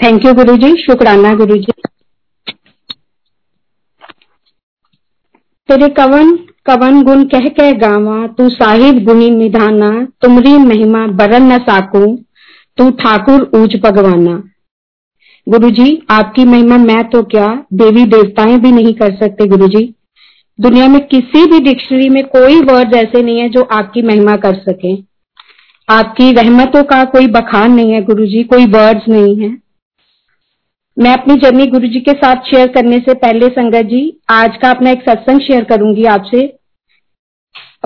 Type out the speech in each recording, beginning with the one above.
Thank you गुरु जी शुक्राना गुरु जी तेरे कवन कवन गुण कह कह गावा, तू साहिब गुणी निधाना, तुमरी महिमा बरन न साकू, तू ठाकुर ऊंच भगवाना। गुरु जी आपकी महिमा मैं तो क्या देवी देवताएँ भी नहीं कर सकते गुरु जी दुनिया में किसी भी डिक्शनरी में कोई वर्ड ऐसे नहीं है जो आपकी महिमा कर सके। आपकी रहमतों का कोई बखान नहीं है गुरु जी कोई वर्ड्स नहीं है। मैं अपनी जर्नी गुरु जी के साथ शेयर करने से पहले, संगत जी, आज का अपना एक सत्संग शेयर करूँगी आपसे।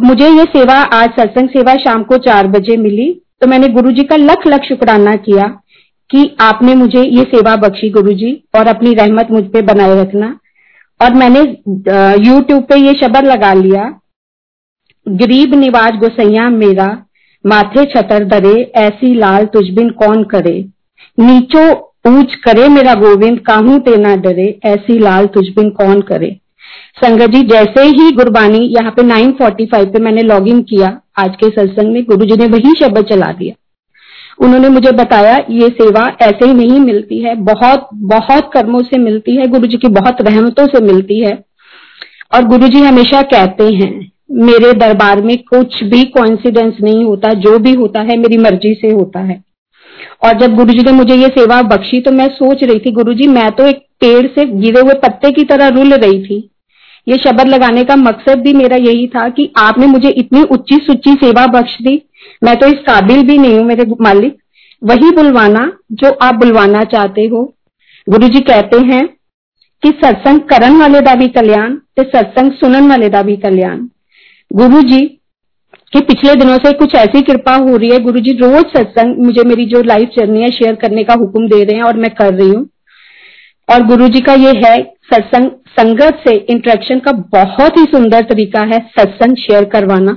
मुझे ये सेवा, आज सत्संग सेवा शाम को चार बजे मिली तो मैंने गुरु जी का लख लख शुक्राना किया कि आपने मुझे ये सेवा बख्शी गुरु जी और अपनी रहमत मुझ पे बनाए रखना। और मैंने यूट्यूब पे ये शब्द लगा लिया, गरीब निवाज गोसैया मेरा, माथे छतर दरे ऐसी लाल तुझबिन कौन करे? नीचो ऊंच करे मेरा गोविंद, काहू ते ना डरे, ऐसी लाल तुझबिन कौन करे? संगत जी, जैसे ही गुरबानी, यहाँ पे 9:45 पे मैंने लॉगिन किया, आज के सत्संग में गुरु जी ने वही शब्द चला दिया। उन्होंने मुझे बताया, ये सेवा ऐसे ही नहीं मिलती है, बहुत बहुत कर्मों से मिलती है, गुरु जी की बहुत रहमतों से मिलती है। और गुरु जी हमेशा कहते हैं, मेरे दरबार में कुछ भी कॉन्सिडेंस नहीं होता, जो भी होता है, मेरी मर्ज़ी से होता है। और जब गुरु जी ने मुझे ये सेवा बख्शी तो मैं सोच रही थी गुरु जी मैं तो एक पेड़ से गिरे हुए पत्ते की तरह रुल रही थी। ये शब्द लगाने का मकसद भी मेरा यही था कि आपने मुझे इतनी उच्ची सुच्ची सेवा बख्श दी। मैं तो इस काबिल भी नहीं हूँ, मेरे मालिक। वही बुलवाना जो आप बुलवाना चाहते हो। गुरु जी कहते हैं कि सत्संग करण वाले का भी कल्याण सत्संग सुनन वाले का भी कल्याण। गुरु जी कि पिछले दिनों से कुछ ऐसी कृपा हो रही है गुरु जी रोज सत्संग मुझे मेरी जो लाइफ जर्नी है शेयर करने का हुक्म दे रहे हैं और मैं कर रही हूँ। और गुरु जी का ये है, सत्संग, संगत से इंटरेक्शन का बहुत ही सुंदर तरीका है सत्संग शेयर करवाना।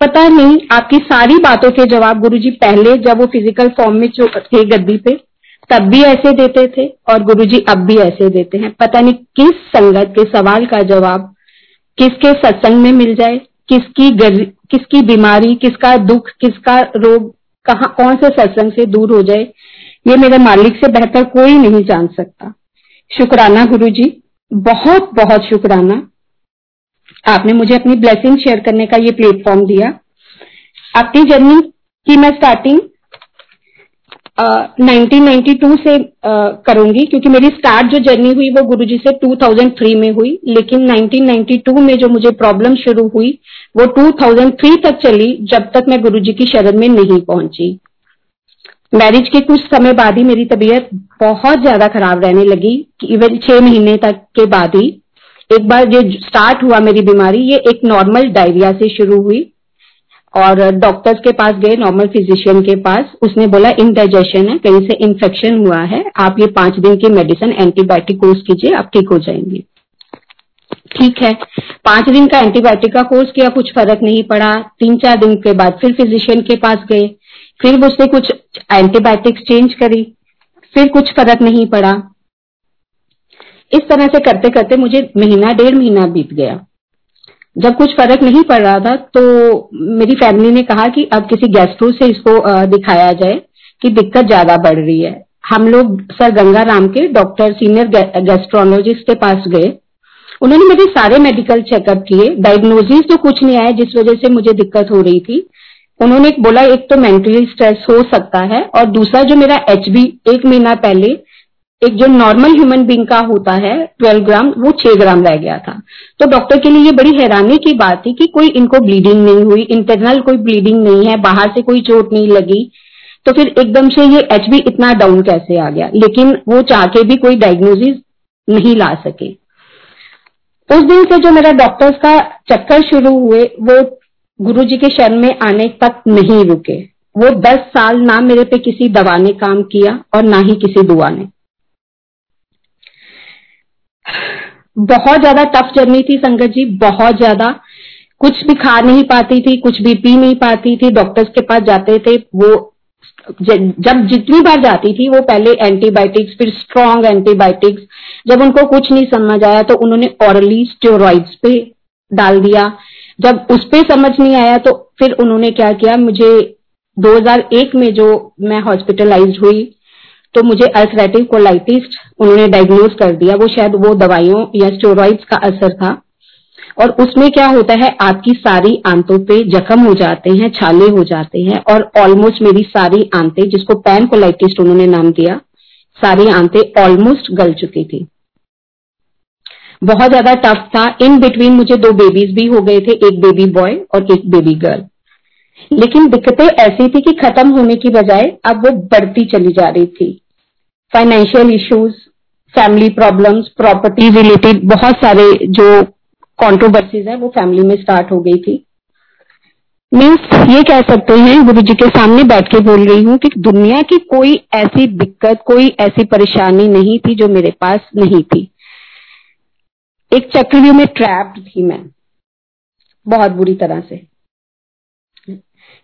पता नहीं आपकी सारी बातों के जवाब गुरु जी पहले जब वो फ़िज़िकल फॉर्म में जो थे गद्दी पे, तब भी ऐसे देते थे और गुरु जी अब भी ऐसे देते हैं। पता नहीं किस संगत के सवाल का जवाब, किसके सत्संग में मिल जाए, किसकी किसकी बीमारी, किसका दुख, किसका रोग, कहा, कौन से सत्संग से दूर हो जाए, ये मेरे मालिक से बेहतर कोई नहीं जान सकता। शुक्राना गुरु जी बहुत बहुत शुक्राना। आपने मुझे अपनी ब्लेसिंग शेयर करने का ये प्लेटफॉर्म दिया। आपकी जर्नी की मैं स्टार्टिंग 1992 से करूँगी, क्योंकि मेरी स्टार्ट जो जर्नी हुई वो गुरुजी से 2003 में हुई, लेकिन 1992 में जो मुझे प्रॉब्लम शुरू हुई, वो 2003 तक चली, जब तक मैं गुरुजी की शरण में नहीं पहुँची। मैरिज के कुछ समय बाद ही मेरी तबीयत बहुत ज़्यादा खराब रहने लगी इवन छह महीने तक के बाद ही। एक बार जो स्टार्ट हुआ मेरी बीमारी, ये एक नॉर्मल डायरिया से शुरू हुई। और डॉक्टर्स के पास गए नॉर्मल फिजिशियन के पास, उसने बोला इनडाइजेशन है, कहीं से इन्फेक्शन हुआ है, आप ये पाँच दिन की मेडिसिन एंटीबायोटिक कोर्स कीजिए, आप ठीक हो जाएँगे। ठीक है, पाँच दिन का एंटीबायोटिक का कोर्स किया, कुछ फ़र्क नहीं पड़ा तीन चार दिन के बाद फिर फिजिशियन के पास गए, फिर उसने कुछ एंटीबायोटिक्स चेंज करी, फिर कुछ फ़र्क नहीं पड़ा। इस तरह से करते करते मुझे महीना, डेढ़ महीना बीत गया। जब कुछ फ़र्क नहीं पड़ रहा था तो मेरी फैमिली ने कहा कि अब किसी गेस्ट्रो से इसको दिखाया जाए कि दिक्कत ज़्यादा बढ़ रही है। हम लोग सर गंगा राम के डॉक्टर सीनियर गेस्ट्रोलॉजिस्ट के पास गए। उन्होंने मेरे सारे मेडिकल चेकअप किए। डायग्नोसिस तो कुछ नहीं आया जिस वजह से मुझे दिक्कत हो रही थी। उन्होंने बोला, एक तो मेंटली स्ट्रेस हो सकता है और दूसरा जो मेरा एच एक महीना पहले एक जो नॉर्मल ह्यूमन बींग का होता है 12 ग्राम वो 6 ग्राम रह गया था। तो डॉक्टर के लिए ये बड़ी हैरानी की बात थी कि कोई इनको ब्लीडिंग नहीं हुई इंटरनल कोई ब्लीडिंग नहीं है, बाहर से कोई चोट नहीं लगी। तो फिर एकदम से ये एच इतना डाउन कैसे आ गया? लेकिन वो चाह के भी कोई डायग्नोसिस नहीं ला सके। उस दिन से जो मेरा डॉक्टर्स का चक्कर शुरू हुए, वो गुरु जी के शरण में आने तक नहीं रुके। वो दस साल ना मेरे पे किसी दवा ने काम किया और ना ही किसी दुआ ने। बहुत ज़्यादा टफ जर्नी थी संगत जी, बहुत ज़्यादा। कुछ भी खा नहीं पाती थी, कुछ भी पी नहीं पाती थी डॉक्टर्स के पास जाते थे, वो जब जितनी बार जाती थी, वो पहले एंटीबायोटिक्स फिर स्ट्रॉन्ग एंटीबायोटिक्स जब उनको कुछ नहीं समझ आया तो उन्होंने ऑरली स्टेरॉइड्स पे डाल दिया। जब उस पर समझ नहीं आया तो फिर उन्होंने क्या किया, मुझे 2001 में जो मैं हॉस्पिटलाइज हुई तो मुझे अल्सरेटिव कोलाइटिस उन्होंने डायग्नोज कर दिया। वो शायद वो दवाइयों या स्टेरॉइड्स का असर था। और उसमें क्या होता है, आपकी सारी आंतों पे जख्म हो जाते हैं, छाले हो जाते हैं और ऑलमोस्ट मेरी सारी आंतें, जिसको पैन कोलाइटिस उन्होंने नाम दिया, सारी आंतें ऑलमोस्ट गल चुकी थी। बहुत ज़्यादा टफ था। इन बिटवीन मुझे दो बेबीज भी हो गए थे, एक बेबी बॉय और एक बेबी गर्ल लेकिन दिक्कतें ऐसी थी कि खत्म होने की बजाय अब वो बढ़ती चली जा रही थी। Financial issues family problems property related बहुत सारे जो कॉन्ट्रोवर्सीज है, वो फैमिली में स्टार्ट हो गई थी। मीन्स ये कह सकते हैं, गुरु जी के सामने बैठ के बोल रही हूँ कि दुनिया की कोई ऐसी दिक्कत, कोई ऐसी परेशानी नहीं थी जो मेरे पास नहीं थी। एक चक्रव्यूह में ट्रैप्ड थी मैं, बहुत बुरी तरह से।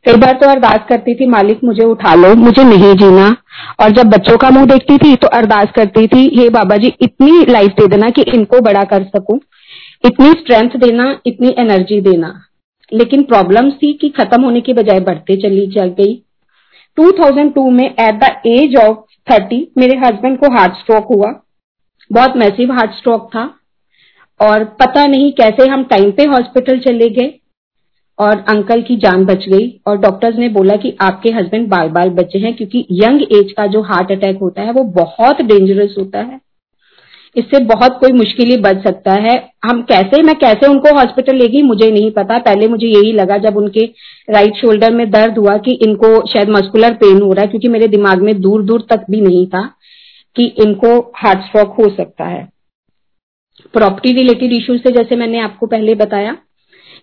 कई बार तो अरदास करती थी, मालिक मुझे उठा लो, मुझे नहीं जीना। और जब बच्चों का मुँह देखती थी तो अरदास करती थी, हे बाबा जी, इतनी लाइफ दे देना कि इनको बड़ा कर सकूँ। इतनी स्ट्रेंथ देना, इतनी एनर्जी देना। लेकिन प्रॉब्लम्स थी कि खत्म होने की बजाय बढ़ते चली जा गई। 2002 में एट द एज ऑफ़ 30 मेरे हस्बैंड को हार्ट स्ट्रोक हुआ। बहुत मैसिव हार्ट स्ट्रोक था। और पता नहीं कैसे हम टाइम पे हॉस्पिटल चले गए। और अंकल की जान बच गई और डॉक्टर्स ने बोला कि आपके हस्बैंड बाल बाल बचे हैं क्योंकि यंग एज का जो हार्ट अटैक होता है, वो बहुत डेंजरस होता है। इससे बहुत कोई मुश्किल बच सकता है। हम कैसे, मैं कैसे उनको हॉस्पिटल ले गई, मुझे नहीं पता। पहले मुझे यही लगा जब उनके राइट शोल्डर में दर्द हुआ कि इनको शायद मस्कुलर पेन हो रहा है, क्योंकि मेरे दिमाग में दूर दूर तक भी नहीं था कि इनको हार्ट स्ट्रोक हो सकता है। प्रॉपर्टी रिलेटेड इश्यू से जैसे मैंने आपको पहले बताया।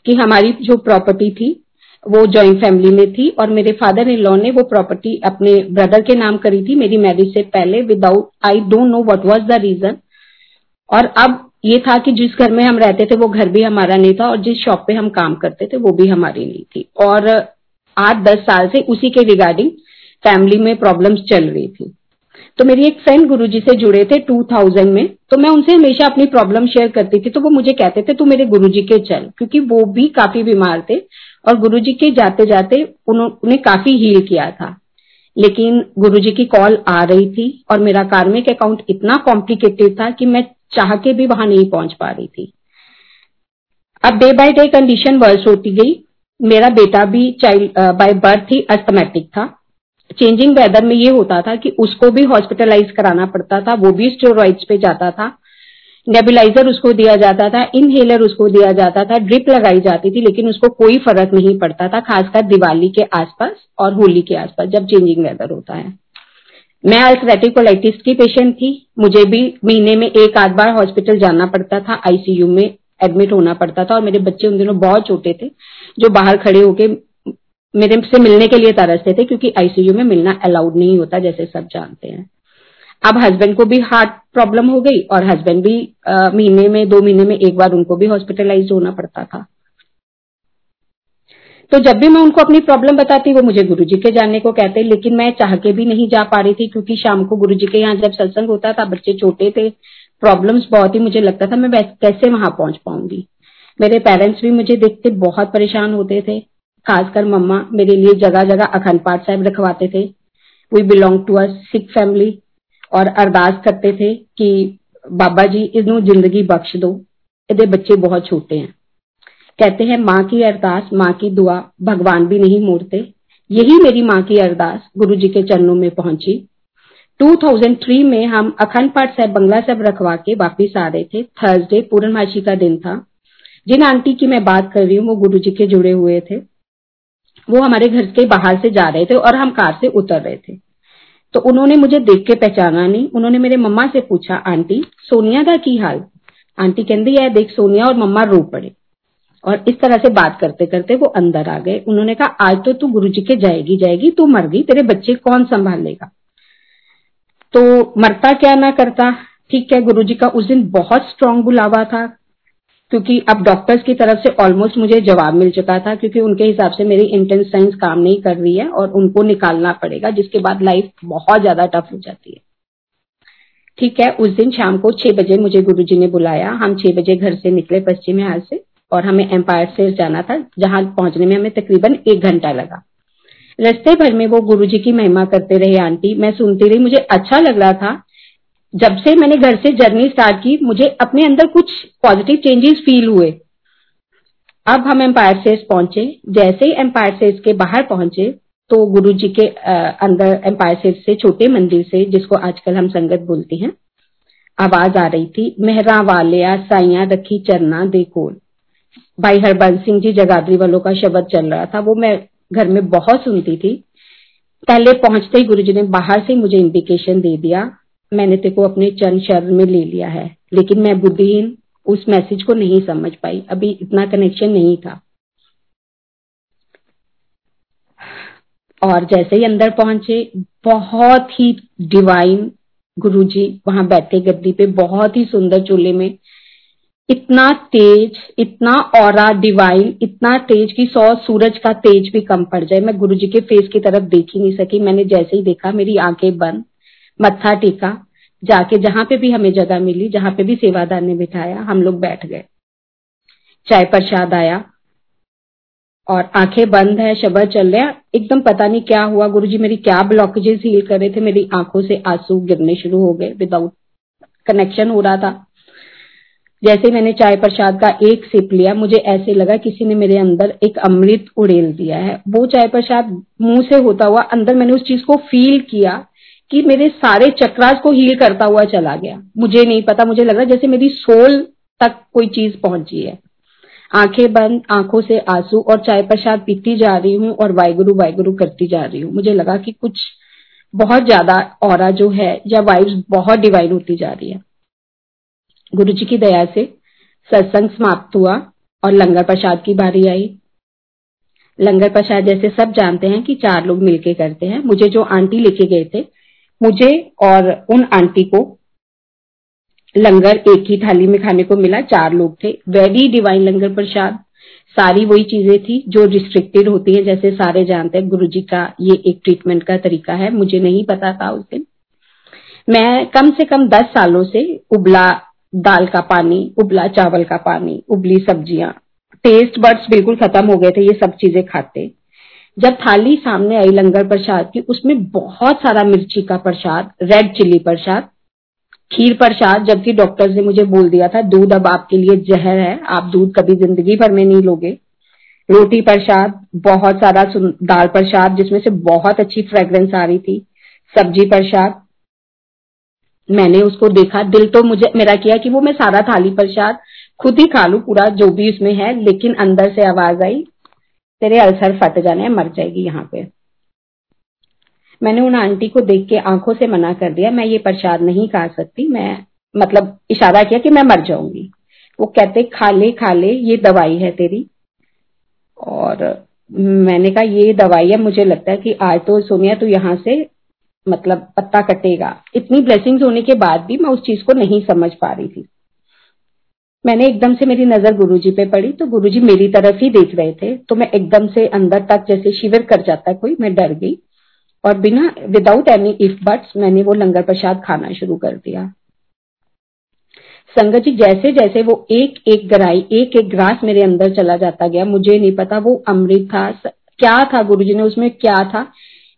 कि हमारी जो प्रॉपर्टी थी, वो जॉइंट फैमिली में थी और मेरे फादर इन लॉ ने वो प्रॉपर्टी अपने ब्रदर के नाम करी थी मेरी मैरिज से पहले without I don't know what was the reason और अब ये था कि जिस घर में हम रहते थे, वो घर भी हमारा नहीं था और जिस शॉप पे हम काम करते थे, वो भी हमारी नहीं थी। और आठ दस साल से उसी के रिगार्डिंग फैमिली में प्रॉब्लम्स चल रही थी। तो मेरी एक फ्रेंड गुरुजी से जुड़े थे 2000 में तो मैं उनसे हमेशा अपनी प्रॉब्लम शेयर करती थी तो वो मुझे कहते थे, तू मेरे गुरुजी के चल, क्योंकि वो भी काफ़ी बीमार थे और गुरुजी के जाते जाते उन्होंने काफ़ी हील किया था। लेकिन गुरुजी की कॉल आ रही थी और मेरा कार्मिक अकाउंट इतना कॉम्प्लिकेटेड था कि मैं चाह के भी वहाँ नहीं पहुँच पा रही थी। अब day by day condition worse होती गई। मेरा बेटा भी चाइल्ड बाय बर्थ ही अस्थमेटिक था। चेंजिंग वेदर में ये होता था कि उसको भी हॉस्पिटलाइज कराना पड़ता था, वो भी स्टेरॉइड्स पे जाता था। नेबुलाइजर उसको दिया जाता था इनहेलर उसको दिया जाता था ड्रिप लगाई जाती थी, लेकिन उसको कोई फ़र्क नहीं पड़ता था, खासकर दिवाली के आसपास और होली के आसपास जब चेंजिंग वेदर होता है। मैं अल्सरेटिव कोलाइटिस की पेशेंट थी, मुझे भी महीने में एक आध बार हॉस्पिटल जाना पड़ता था आईसीयू में एडमिट होना पड़ता था और मेरे बच्चे उन दिनों बहुत छोटे थे, जो बाहर खड़े होके मेरे से मिलने के लिए तरसते थे क्योंकि आईसीयू में मिलना अलाउड नहीं होता, जैसे सब जानते हैं। अब हस्बैंड को भी हार्ट प्रॉब्लम हो गई, और हस्बैंड भी महीने में, दो महीने में एक बार उनको भी हॉस्पिटलाइज होना पड़ता था। तो जब भी मैं उनको अपनी प्रॉब्लम बताती, वो मुझे गुरु जी के जानने को कहते, लेकिन मैं चाह के भी नहीं जा पा रही थी, क्योंकि शाम को गुरु जी के यहाँ जब सत्संग होता था, बच्चे छोटे थे प्रॉब्लम्स बहुत ही मुझे लगता था, मैं कैसे वहाँ पहुँच पाऊँगी। मेरे पेरेंट्स भी मुझे देखते बहुत परेशान होते थे। खासकर मम्मा मेरे लिए जगह जगह अखंड पाठ साहब रखवाते थे। We belong to a Sikh family और अरदास करते थे कि बाबा जी, इन्हों ज़िंदगी बख्श दो। ये बच्चे बहुत छोटे हैं। कहते हैं, माँ की अरदास, माँ की दुआ, भगवान भी नहीं मोड़ते यही मेरी माँ की अरदास गुरु जी के चरणों में पहुँची। 2003 में हम अखंड पाठ साहब, बंगला साहब रखवा के वापिस आ रहे थे। थर्सडे पूर्णमासी का दिन था। जिन आंटी की मैं बात कर रही हूँ, वो गुरु जी के जुड़े हुए थे। वो हमारे घर के बाहर से जा रहे थे और हम कार से उतर रहे थे। तो उन्होंने मुझे देख के पहचाना नहीं। उन्होंने मेरे मम्मा से पूछा, आंटी, सोनिया का की हाल? आंटी कहती है देख सोनिया और मम्मा रो पड़े। और इस तरह से बात करते करते वो अंदर आ गए। उन्होंने कहा, आज तो तू गुरु जी के जाएगी जाएगी, तू मर गई, तेरे बच्चे कौन संभाल लेगा? तो मरता क्या ना करता, ठीक है गुरु जी का उस दिन बहुत स्ट्रांग बुलावा था। क्योंकि अब डॉक्टर्स की तरफ़ से ऑलमोस्ट मुझे जवाब मिल चुका था, क्योंकि उनके हिसाब से मेरी इंटेंसाइंस काम नहीं कर रही है और उनको निकालना पड़ेगा, जिसके बाद लाइफ बहुत ज़्यादा टफ हो जाती है। ठीक है, उस दिन शाम को छह बजे मुझे गुरुजी ने बुलाया। हम छह बजे घर से निकले पश्चिम हाल से और हमें एम्पायर से जाना था, जहाँ पहुँचने में हमें तकरीबन एक घंटा लगा। रस्ते भर में वो गुरुजी की महिमा करते रहे, आंटी। मैं सुनती रही, मुझे अच्छा लग रहा था जब से मैंने घर से जर्नी स्टार्ट की, मुझे अपने अंदर कुछ पॉजिटिव चेंजेस फील हुए। अब हम एम्पायर सेस पहुँचे। जैसे ही एम्पायर सेस के बाहर पहुँचे तो गुरु जी के अंदर एम्पायर सेस से छोटे मंदिर से, जिसको आजकल हम संगत बोलते हैं, आवाज़ आ रही थी मेहरा वालिया साइया रखी, चरना देखो भाई हरबंस सिंह जी, जगाधरी वालों का शब्द चल रहा था, वो मैं घर में बहुत सुनती थी। पहले पहुँचते ही गुरु जी ने बाहर से मुझे इंडिकेशन दे दिया। मैंने तेको अपने चरण शरण में ले लिया है, लेकिन मैं बुद्धिहीन उस मैसेज को नहीं समझ पाई। अभी इतना कनेक्शन नहीं था। और जैसे ही अंदर पहुँचे, बहुत ही डिवाइन गुरुजी वहाँ बैठे गद्दी पे, बहुत ही सुंदर चूल्हे में। इतना तेज, इतना और डिवाइन इतना तेज कि सौ सूरज का तेज भी कम पड़ जाए। मैं गुरुजी के फेस की तरफ़ देख ही नहीं सकी। मैंने जैसे ही देखा, मेरी आँखें बंद। मत्था टेका, जाके जहाँ पे भी हमें जगह मिली, जहाँ पे भी सेवादार ने बिठाया, हम लोग बैठ गए। चाय प्रसाद आया और आँखें बंद है शब्द चल रहा एकदम पता नहीं क्या हुआ। गुरुजी मेरी क्या ब्लॉकेजेस हील कर रहे थे, मेरी आँखों से आँसू गिरने शुरू हो गए विदाउट कनेक्शन हो रहा था। जैसे मैंने चाय प्रसाद का एक सिप लिया, मुझे ऐसे लगा किसी ने मेरे अंदर एक अमृत उड़ेल दिया है। वो चाय प्रसाद मुँह से होता हुआ, अंदर मैंने उस चीज़ को फील किया कि मेरे सारे चक्रास को हील करता हुआ चला गया। मुझे नहीं पता, मुझे लग रहा जैसे मेरी सोल तक कोई चीज़ पहुँची है। आँखें बंद, आँखों से आँसू और चाय प्रसाद पीती जा रही हूँ और वायगुरु वायगुरु करती जा रही हूँ। मुझे लगा कि कुछ बहुत ज़्यादा और जो है या वाइब्स बहुत डिवाइन होती जा रही है। गुरु जी की दया से सत्संग समाप्त हुआ और लंगर प्रसाद की बारी आई। लंगर प्रसाद जैसे सब जानते हैं कि चार लोग मिलके करते हैं। मुझे जो आंटी लेके गए थे मुझे और उन आंटी को लंगर एक ही थाली में खाने को मिला, चार लोग थे। वेरी डिवाइन लंगर प्रसाद, सारी वही चीज़ें थी जो रिस्ट्रिक्टेड होती है, जैसे सारे जानते हैं गुरु जी का ये एक ट्रीटमेंट का तरीका है, मुझे नहीं पता था उस दिन। मैं कम से कम दस सालों से उबला दाल का पानी, उबला चावल का पानी, उबली सब्ज़ियाँ। टेस्ट बर्ड्स बिल्कुल खत्म हो गए थे, ये सब चीज़ें खाते। जब थाली सामने आई लंगर प्रसाद की, उसमें बहुत सारा मिर्ची का प्रसाद रेड चिल्ली प्रसाद, खीर प्रसाद, जबकि डॉक्टर ने मुझे बोल दिया था, दूध अब आपके लिए जहर है, आप दूध कभी ज़िंदगी भर में नहीं लोगे। रोटी प्रसाद, बहुत सारा दाल प्रसाद, जिसमें से बहुत अच्छी फ्रेग्रेंस आ रही थी। सब्ज़ी प्रसाद, मैंने उसको देखा, दिल तो मुझे, मेरा किया कि वो मैं सारा थाली प्रसाद खुद ही खा लू, पूरा जो भी उसमें है, लेकिन अंदर से आवाज़ आई तेरे अल्सर फट जाने, मर जाएगी यहाँ पे। मैंने उन आंटी को देख के आँखों से मना कर दिया। मैं ये प्रसाद नहीं खा सकती। मैं मतलब इशारा किया कि मैं मर जाऊँगी। वो कहते खा ले खा ले ये दवाई है तेरी। और मैंने कहा, ये दवाई है, मुझे लगता है कि आज तो सोनिया तू यहाँ से मतलब पत्ता कटेगा। इतनी ब्लेसिंग्स होने के बाद भी मैं उस चीज़ को नहीं समझ पा रही थी। मैंने एकदम से मेरी नज़र गुरुजी पे पड़ी तो गुरुजी मेरी तरफ़ ही देख रहे थे तो मैं एकदम से अंदर तक जैसे शिविर कर जाता कोई, मैं डर गई। और बिना विदाउट एनी इफ़ बट्स मैंने वो लंगर प्रसाद खाना शुरू कर दिया। संगत जी, जैसे जैसे वो एक एक गराई, एक एक ग्रास मेरे अंदर चला जाता गया, मुझे नहीं पता वो अमृत था क्या था गुरुजी ने उसमें, क्या था।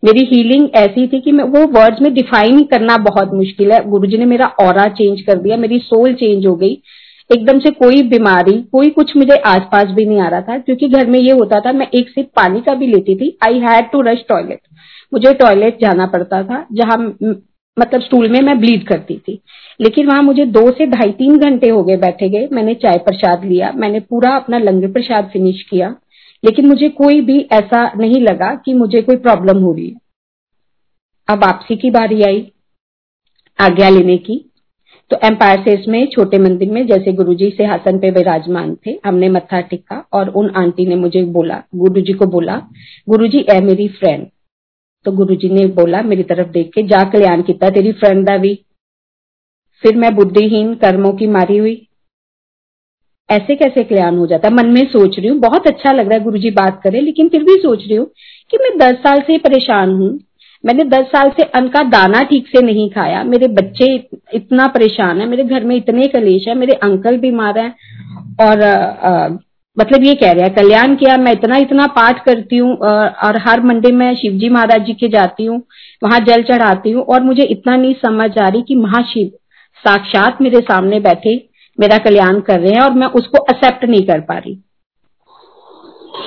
मेरी हीलिंग ऐसी थी कि मैं, वो वर्ड्स में डिफाइन करना बहुत मुश्किल है। गुरुजी ने मेरा और चेंज कर दिया, मेरी सोल चेंज हो गई। एकदम से कोई बीमारी, कोई कुछ मुझे आसपास भी नहीं आ रहा था, क्योंकि घर में ये होता था, मैं एक सिप पानी का भी लेती थी। I had to rush toilet मुझे टॉयलेट जाना पड़ता था, जहाँ मतलब स्टूल में मैं ब्लीड करती थी। लेकिन वहाँ मुझे दो से ढाई तीन घंटे हो गए बैठे गए, मैंने चाय प्रसाद लिया, मैंने पूरा अपना लंगर प्रसाद फिनिश किया। लेकिन मुझे कोई भी ऐसा नहीं लगा कि मुझे कोई प्रॉब्लम हो रही है। अब वापसी की बारी आई, आज्ञा लेने की। तो एम्पायर सेस में, छोटे मंदिर में, जैसे गुरुजी से हासन पे विराजमान थे, हमने मत्था टिका और उन आंटी ने मुझे बोला, गुरुजी को बोला, गुरुजी, ए मेरी फ्रेंड तो गुरुजी ने बोला, मेरी तरफ़ देख के, जा कल्याण किया तेरी फ्रेंड का भी. फिर मैं बुद्धिहीन, कर्मों की मारी हुई। ऐसे कैसे कल्याण हो जाता? मन में सोच रही हूँ, बहुत अच्छा लग रहा है गुरुजी बात करे, लेकिन फिर भी सोच रही हूँ कि मैं दस साल से परेशान हूँ मैंने दस साल से अन्न का दाना ठीक से नहीं खाया। मेरे बच्चे इतना परेशान है मेरे घर में इतने कलेश है मेरे अंकल बीमार हैं और आ, मतलब ये कह रहा है कल्याण किया मैं इतना इतना पाठ करती हूँ और हर मंडे में शिवजी महाराज जी के जाती हूँ वहाँ जल चढ़ाती हूँ और मुझे इतना नहीं समझ आ रही कि महाशिव साक्षात मेरे सामने बैठे मेरा कल्याण कर रहे हैं और मैं उसको एक्सेप्ट नहीं कर पा रही।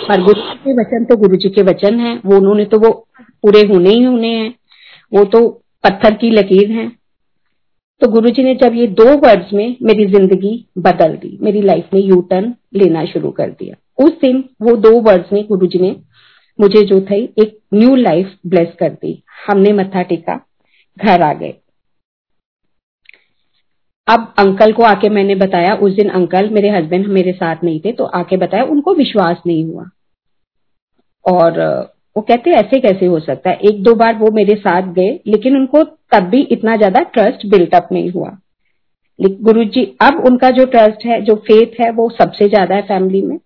पर गुरु जी के वचन तो गुरु जी के वचन है वो उन्होंने तो वो पूरे होने ही होने हैं। वो तो पत्थर की लकीर है। तो गुरुजी ने जब ये दो वर्ड्स में मेरी ज़िंदगी बदल दी, मेरी लाइफ में यू टर्न लेना शुरू कर दिया। उस दिन वो दो वर्ड्स में गुरुजी ने मुझे जो थे, एक न्यू लाइफ ब्लेस कर दी। हमने मत्था टेका, घर आ गए। अब अंकल को आके मैंने बताया, उस दिन अंकल मेरे हस्बैंड मेरे साथ नहीं थे तो आके बताया, उनको विश्वास नहीं हुआ। और वो कहते ऐसे कैसे हो सकता है? एक दो बार वो मेरे साथ गए, लेकिन उनको तब भी इतना ज़्यादा ट्रस्ट बिल्टअप नहीं हुआ। गुरु जी अब उनका जो ट्रस्ट है, जो फेथ है, वो सबसे ज़्यादा है फैमिली में।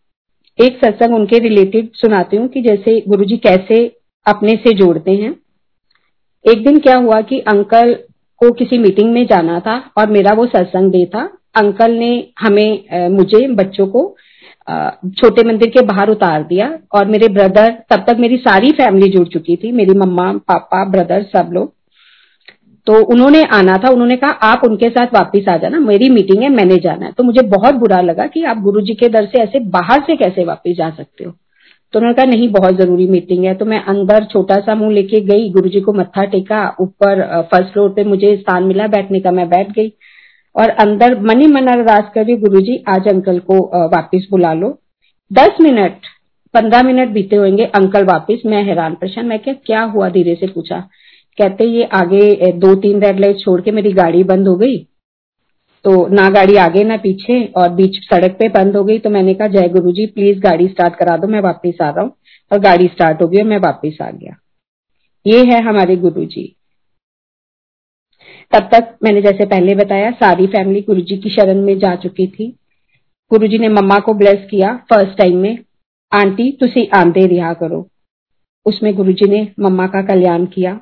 एक सत्संग उनके रिलेटेड सुनाती हूँ कि जैसे गुरु जी कैसे अपने से जोड़ते हैं। एक दिन क्या हुआ कि अंकल को किसी मीटिंग में जाना था और मेरा वो सत्संग डे था। अंकल ने हमें मुझे, बच्चों को छोटे मंदिर के बाहर उतार दिया और मेरे ब्रदर तब तक मेरी सारी फैमिली जुड़ चुकी थी, मेरी मम्मा, पापा ब्रदर सब लोग। तो उन्होंने आना था, उन्होंने कहा, आप उनके साथ वापस आ जाना, मेरी मीटिंग है, मैंने जाना है। तो मुझे बहुत बुरा लगा कि आप गुरु जी के दर से ऐसे बाहर से कैसे वापस जा सकते हो? तो उन्होंने कहा, नहीं, बहुत ज़रूरी मीटिंग है। तो मैं अंदर छोटा सा मुँह लेके गई, गुरु जी को मत्था टेका, ऊपर फ़र्स्ट फ्लोर पे मुझे स्थान मिला, बैठने का मैं बैठ गई। और अंदर मनी मन अरदास कर गुरु जी आज अंकल को वापिस बुला लो। दस मिनट, पंद्रह मिनट बीते होंगे, अंकल वापिस, मैं हैरान परेशान, मैं क्या क्या हुआ, धीरे से पूछा। कहते, ये आगे दो तीन रेड लाइट छोड़ के मेरी गाड़ी बंद हो गई? तो ना गाड़ी आगे, ना पीछे, और बीच सड़क पे बंद हो गई तो मैंने कहा, जय गुरु जी प्लीज़ गाड़ी स्टार्ट करा दो, मैं वापिस आ रहा हूँ। और गाड़ी स्टार्ट हो गई और मैं वापिस आ गया। ये है हमारे गुरु जी तब तक मैंने जैसे पहले बताया, सारी फैमिली गुरु जी की शरण में जा चुकी थी। गुरु जी ने मम्मा को ब्लेस किया फ़र्स्ट टाइम में, आंटी, तुसी आंदे रिहा करो। उसमें गुरु जी ने मम्मा का कल्याण किया,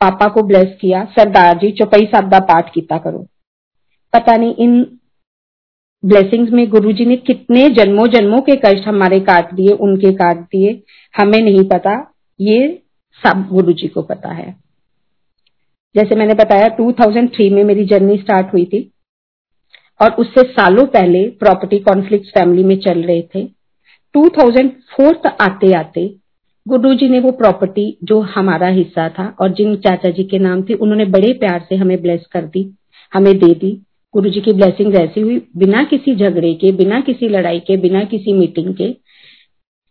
पापा को ब्लेस किया, सरदार जी, चौपई साहब का पाठ किया करो। पता नहीं इन ब्लेसिंग्स में गुरु जी ने कितने जन्मों जन्मों के कष्ट हमारे काट दिए, उनके काट दिए, हमें नहीं पता। ये सब गुरु जी को पता है। जैसे मैंने बताया 2003 में मेरी जर्नी स्टार्ट हुई थी और उससे सालों पहले प्रॉपर्टी कॉन्फ्लिक्ट फैमिली में चल रहे थे। 2004 तक आते आते गुरु जी ने वो प्रॉपर्टी जो हमारा हिस्सा था और जिन चाचा जी के नाम थे, उन्होंने बड़े प्यार से हमें ब्लेस कर दी, हमें दे दी। गुरु जी की ब्लेसिंग ऐसी हुई, बिना किसी झगड़े के, बिना किसी लड़ाई के, बिना किसी मीटिंग के।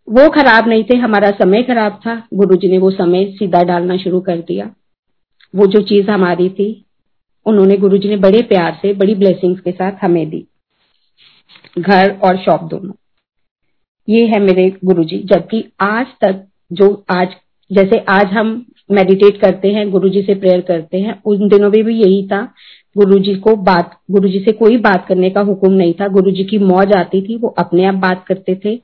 वो खराब नहीं थे, हमारा समय खराब था। गुरु जी ने वो समय सीधा डालना शुरू कर दिया। वो जो चीज़ हमारी थी, उन्होंने गुरु जी ने बड़े प्यार से, बड़ी ब्लेसिंग्स के साथ हमें दी। घर और शॉप दोनों। ये है मेरे गुरु जी जबकि आज तक जो आज, जैसे आज हम मेडिटेट करते हैं गुरु जी से प्रेयर करते हैं, उन दिनों में भी यही था। गुरु जी को बात गुरु जी से कोई बात करने का हुक्म नहीं था। गुरु जी की मौज आती थी, वो अपने आप बात करते थे।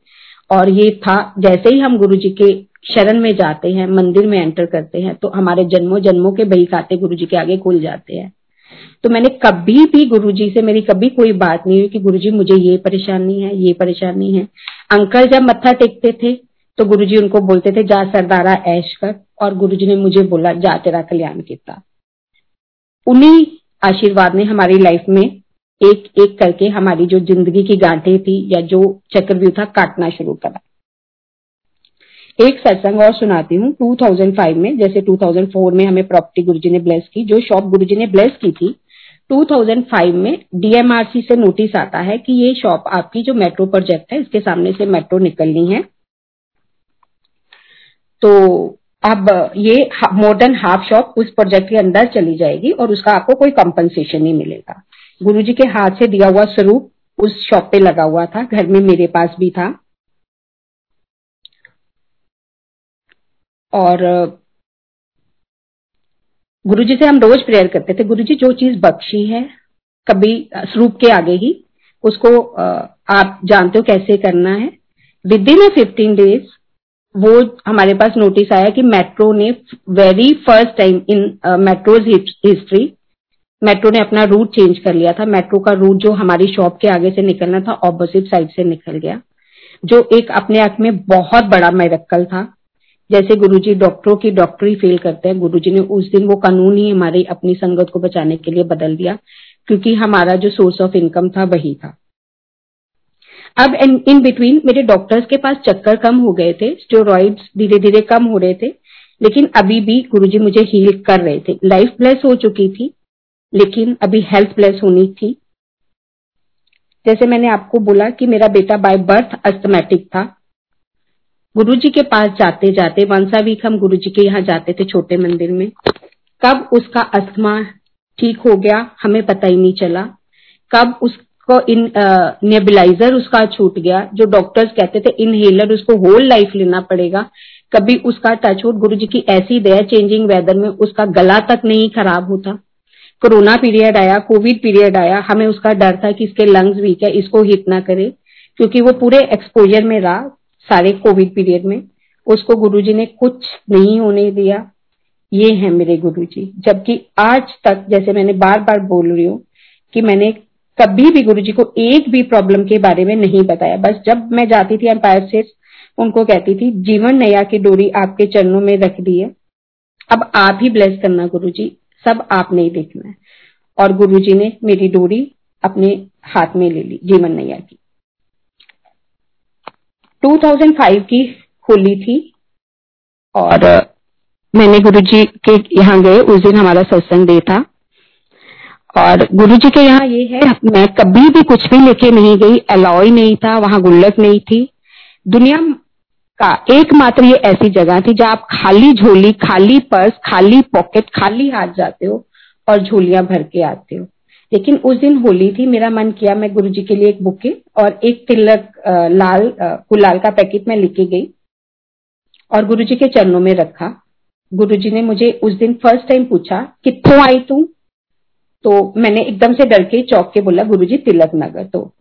और ये था, जैसे ही हम गुरु जी के शरण में जाते हैं, मंदिर में एंटर करते हैं तो हमारे जन्मों जन्मों के बही खाते गुरु जी के आगे खुल जाते हैं। तो मैंने कभी भी गुरु जी से, मेरी कभी कोई बात नहीं हुई कि गुरु जी मुझे ये परेशानी है, ये परेशानी है। अंकल जब मत्था टेकते थे तो गुरु जी उनको बोलते थे, जा सरदारा ऐश कर। और गुरु जी ने मुझे बोला, जा तेरा कल्याण किया। उन्हीं आशीर्वाद ने हमारी लाइफ में एक एक करके हमारी जो ज़िंदगी की गांठे थी या जो चक्रव्यूह था काटना शुरू करा। एक सत्संग और सुनाती हूँ। 2005 में, जैसे 2004 में हमें प्रॉपर्टी गुरुजी ने ब्लेस की, जो शॉप गुरुजी ने ब्लेस की थी 2005 में डीएमआरसी से नोटिस आता है कि ये शॉप आपकी जो मेट्रो प्रोजेक्ट है, इसके सामने से मेट्रो निकलनी है। तो अब ये मोर देन हाफ़ शॉप उस प्रोजेक्ट के अंदर चली जाएगी और उसका आपको कोई कंपनसेशन नहीं मिलेगा। गुरुजी के हाथ से दिया हुआ स्वरूप उस शॉप पे लगा हुआ था, घर में मेरे पास भी था। और गुरु जी से हम रोज प्रेयर करते थे। गुरु जी जो चीज़ बख्शी है, कभी, स्वरूप के आगे ही, उसको आप जानते हो कैसे करना है। विद इन फिफ्टीन डेज़ वो हमारे पास नोटिस आया कि मेट्रो ने very first time in metro's history metro ने अपना रूट चेंज कर लिया था। मेट्रो का रूट जो हमारी शॉप के आगे से निकलना था ऑपोजिट साइड से निकल गया। जो एक अपने आप में बहुत बड़ा मेरक्कल था। जैसे गुरुजी डॉक्टरों की डॉक्टरी फेल करते हैं, गुरुजी ने उस दिन वो कानून ही हमारी अपनी संगत को बचाने के लिए बदल दिया, क्योंकि हमारा जो सोर्स ऑफ़ इनकम था वही था। अब इन बिटवीन मेरे डॉक्टर्स के पास चक्कर कम हो गए थे स्टेरॉइड्स धीरे धीरे कम हो रहे थे, लेकिन अभी भी गुरुजी मुझे हील कर रहे थे। लाइफ ब्लेस हो चुकी थी लेकिन अभी हेल्थ होनी थी। जैसे मैंने आपको बोला कि मेरा बेटा बाय बर्थ अस्थमेटिक था। गुरुजी के पास जाते जाते वंसा वीक हम गुरुजी के यहाँ जाते थे छोटे मंदिर में। कब उसका अस्थमा ठीक हो गया, हमें पता ही नहीं चला। कब उसको इन नेबुलाइजर उसका छूट गया, जो डॉक्टर्स कहते थे इनहेलर उसको होल लाइफ लेना पड़ेगा। कभी उसका टचवुड गुरु जी की ऐसी दया चेंजिंग वेदर में उसका गला तक नहीं खराब होता। कोरोना पीरियड आया, कोविड पीरियड आया, हमें उसका डर था कि इसके लंग्स वीक है, इसको हिट ना करे, क्योंकि वो पूरे एक्सपोजर में रहा, सारे कोविड पीरियड में। उसको गुरुजी ने कुछ नहीं होने दिया। ये है मेरे गुरुजी। जबकि आज तक, जैसे मैंने बार बार बोल रही हूँ, कि मैंने कभी भी गुरुजी को एक भी प्रॉब्लम के बारे में नहीं बताया। बस जब मैं जाती थी एम्पायर से उनको कहती थी, जीवन नया की डोरी आपके चरणों में रख दी है अब आप ही ब्लेस करना गुरुजी। सब आपने ही देखना है। और गुरुजी ने मेरी डोरी अपने हाथ में ले ली जीवन नैया की। 2005 की होली थी और मैंने गुरु जी के यहाँ गए, उस दिन हमारा सत्संग डे था। और गुरु जी के यहाँ ये है, मैं कभी भी कुछ भी लेके नहीं गई अलाउ नहीं था, वहाँ गुल्लक नहीं थी। दुनिया का एकमात्र ये ऐसी जगह थी जहाँ आप खाली झोली, खाली पर्स, खाली पॉकेट, खाली हाथ जाते हो और झोलियाँ भर के आते हो। लेकिन उस दिन होली थी, मेरा मन किया मैं गुरुजी के लिए एक बुके और एक तिलक लाल गुलाल का पैकेट में लिखे गई और गुरुजी के चरणों में रखा। गुरुजी ने मुझे उस दिन फ़र्स्ट टाइम पूछा कितों आई तू? तो मैंने एकदम से डर के चौक के बोला गुरु जी तिलक नगर तो।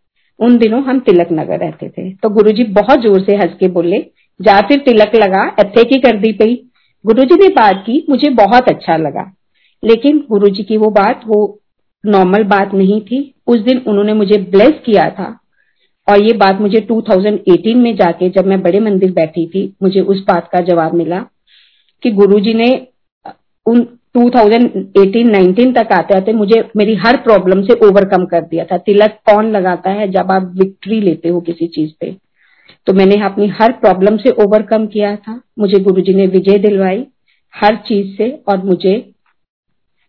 उन दिनों हम तिलक नगर रहते थे। तो गुरु जी बहुत ज़ोर से हंस के बोले जा फिर तिलक लगा इथे की कर दी पई। गुरुजी ने बात की, मुझे बहुत अच्छा लगा। लेकिन गुरुजी की वो बात, वो नॉर्मल बात नहीं थी। उस दिन उन्होंने मुझे ब्लेस किया था। और ये बात मुझे 2018 में जाके, जब मैं बड़े मंदिर बैठी थी, मुझे उस बात का जवाब मिला कि गुरुजी ने उन 2018-19 तक आते आते मुझे मेरी हर प्रॉब्लम से ओवरकम कर दिया था। तिलक कौन लगाता है जब आप विक्ट्री लेते हो किसी चीज़ पे? तो मैंने अपनी हर प्रॉब्लम से ओवरकम किया था। मुझे गुरुजी ने विजय दिलवाई हर चीज़ से और मुझे